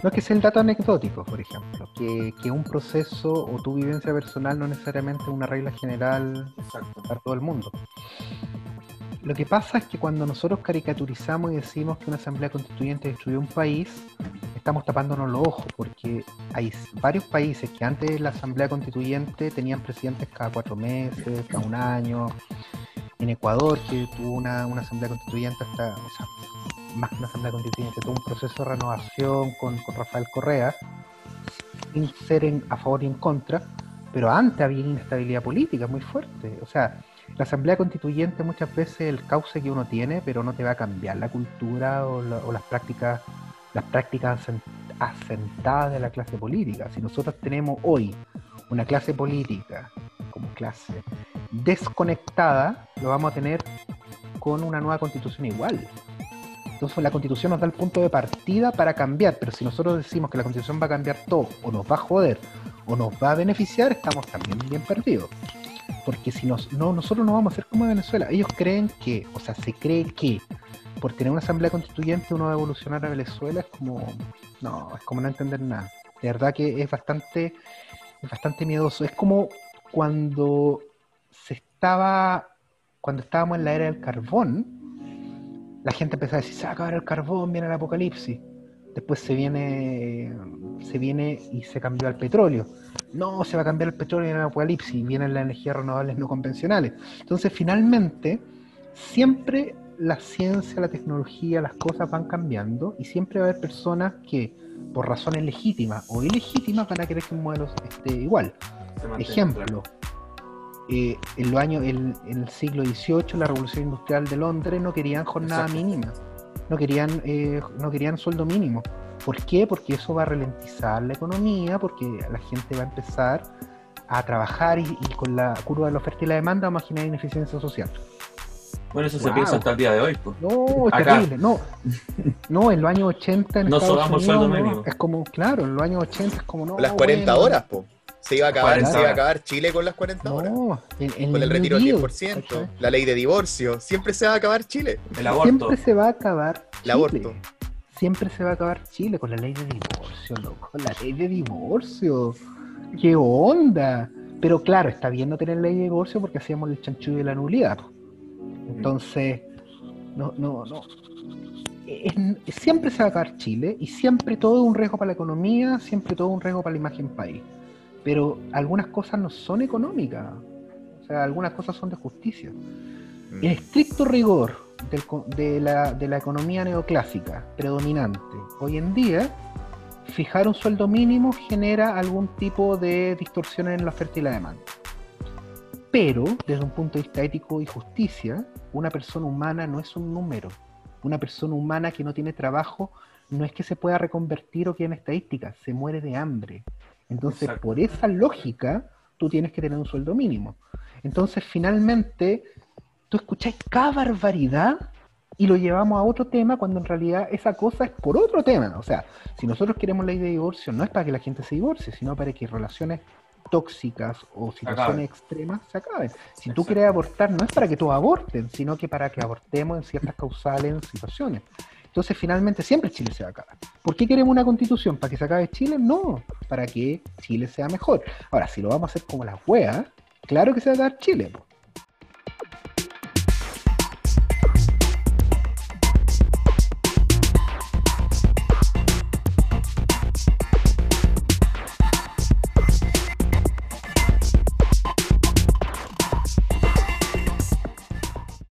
no es que sea el dato anecdótico, por ejemplo, que, que un proceso o tu vivencia personal no necesariamente es una regla general Exacto. para todo el mundo. Lo que pasa es que cuando nosotros caricaturizamos y decimos que una asamblea constituyente destruyó un país, estamos tapándonos los ojos, porque hay varios países que antes de la asamblea constituyente tenían presidentes cada cuatro meses, cada un año. En Ecuador, que tuvo una, una asamblea constituyente hasta, o sea, más que una asamblea constituyente, tuvo un proceso de renovación con, con Rafael Correa, sin ser en- a favor y en contra, pero antes había inestabilidad política muy fuerte. O sea, la asamblea constituyente muchas veces es el cauce que uno tiene, pero no te va a cambiar la cultura o, la- o las prácticas las prácticas asen- asentadas de la clase política. Si nosotros tenemos hoy una clase política como clase desconectada, lo vamos a tener con una nueva constitución igual. Entonces la constitución nos da el punto de partida para cambiar, pero si nosotros decimos que la constitución va a cambiar todo, o nos va a joder, o nos va a beneficiar, estamos también bien perdidos. Porque si nos, no, nosotros no vamos a ser como Venezuela. Ellos creen que, o sea, se cree que por tener una asamblea constituyente uno va a evolucionar a Venezuela, es como, no, es como no entender nada. De verdad que es bastante, es bastante miedoso. Es como cuando se estaba, cuando estábamos en la era del carbón, la gente empezaba a decir, se va a acabar el carbón, viene el apocalipsis. Después se viene, se viene y se cambió al petróleo. No, se va a cambiar el petróleo viene el apocalipsis, vienen las energías renovables no convencionales. Entonces, finalmente, siempre la ciencia, la tecnología, las cosas van cambiando y siempre va a haber personas que, por razones legítimas o ilegítimas, van a querer que un modelo esté igual. Ejemplo, eh, en, los años, en, en el siglo XVIII, la revolución industrial de Londres no querían jornada Exacto. mínima, no querían, eh, no querían sueldo mínimo. ¿Por qué? Porque eso va a ralentizar la economía, porque la gente va a empezar a trabajar y, y con la curva de la oferta y la demanda vamos a generar ineficiencia social. Bueno, eso se piensa hasta el día de hoy. pues. No, es Acá. terrible. No, no, en los años 80 en No Estados Unidos, sueldo no, mínimo. es como, claro, en los años 80 es como no. Las 40 bueno, horas, po. Se iba a acabar, 40 se iba a acabar Chile con las 40 horas. En Con el retiro del Deal, 10%, ¿cachai? la ley de divorcio. Siempre se va a acabar Chile. El aborto. Siempre se va a acabar. El aborto. siempre se va a acabar Chile con la ley de divorcio, loco. La ley de divorcio. ¿Qué onda? Pero claro, está bien no tener ley de divorcio porque hacíamos el chanchullo de la nulidad. Entonces, no, no, no. Es- siempre se va a acabar Chile y siempre todo es un riesgo para la economía, siempre todo es un riesgo para la imagen país. Pero algunas cosas no son económicas. O sea, algunas cosas son de justicia. Mm. En estricto rigor del co- de, la, de la economía neoclásica predominante hoy en día, fijar un sueldo mínimo genera algún tipo de distorsión en la oferta y la demanda. Pero, desde un punto de vista ético y justicia, una persona humana no es un número. Una persona humana que no tiene trabajo no es que se pueda reconvertir o que en estadística, se muere de hambre. Entonces, Exacto. por esa lógica, tú tienes que tener un sueldo mínimo. Entonces, finalmente, tú escucháis cada barbaridad y lo llevamos a otro tema cuando en realidad esa cosa es por otro tema. O sea, si nosotros queremos ley de divorcio, no es para que la gente se divorcie, sino para que relaciones tóxicas o situaciones extremas se acaben. Si tú quieres abortar, no es para que todos aborten, sino que para que abortemos en ciertas causales, en situaciones. Entonces, finalmente, siempre Chile se va a acabar. ¿Por qué queremos una constitución? ¿Para que se acabe Chile? No, para que Chile sea mejor. Ahora, si lo vamos a hacer como las weas, claro que se va a acabar Chile. po.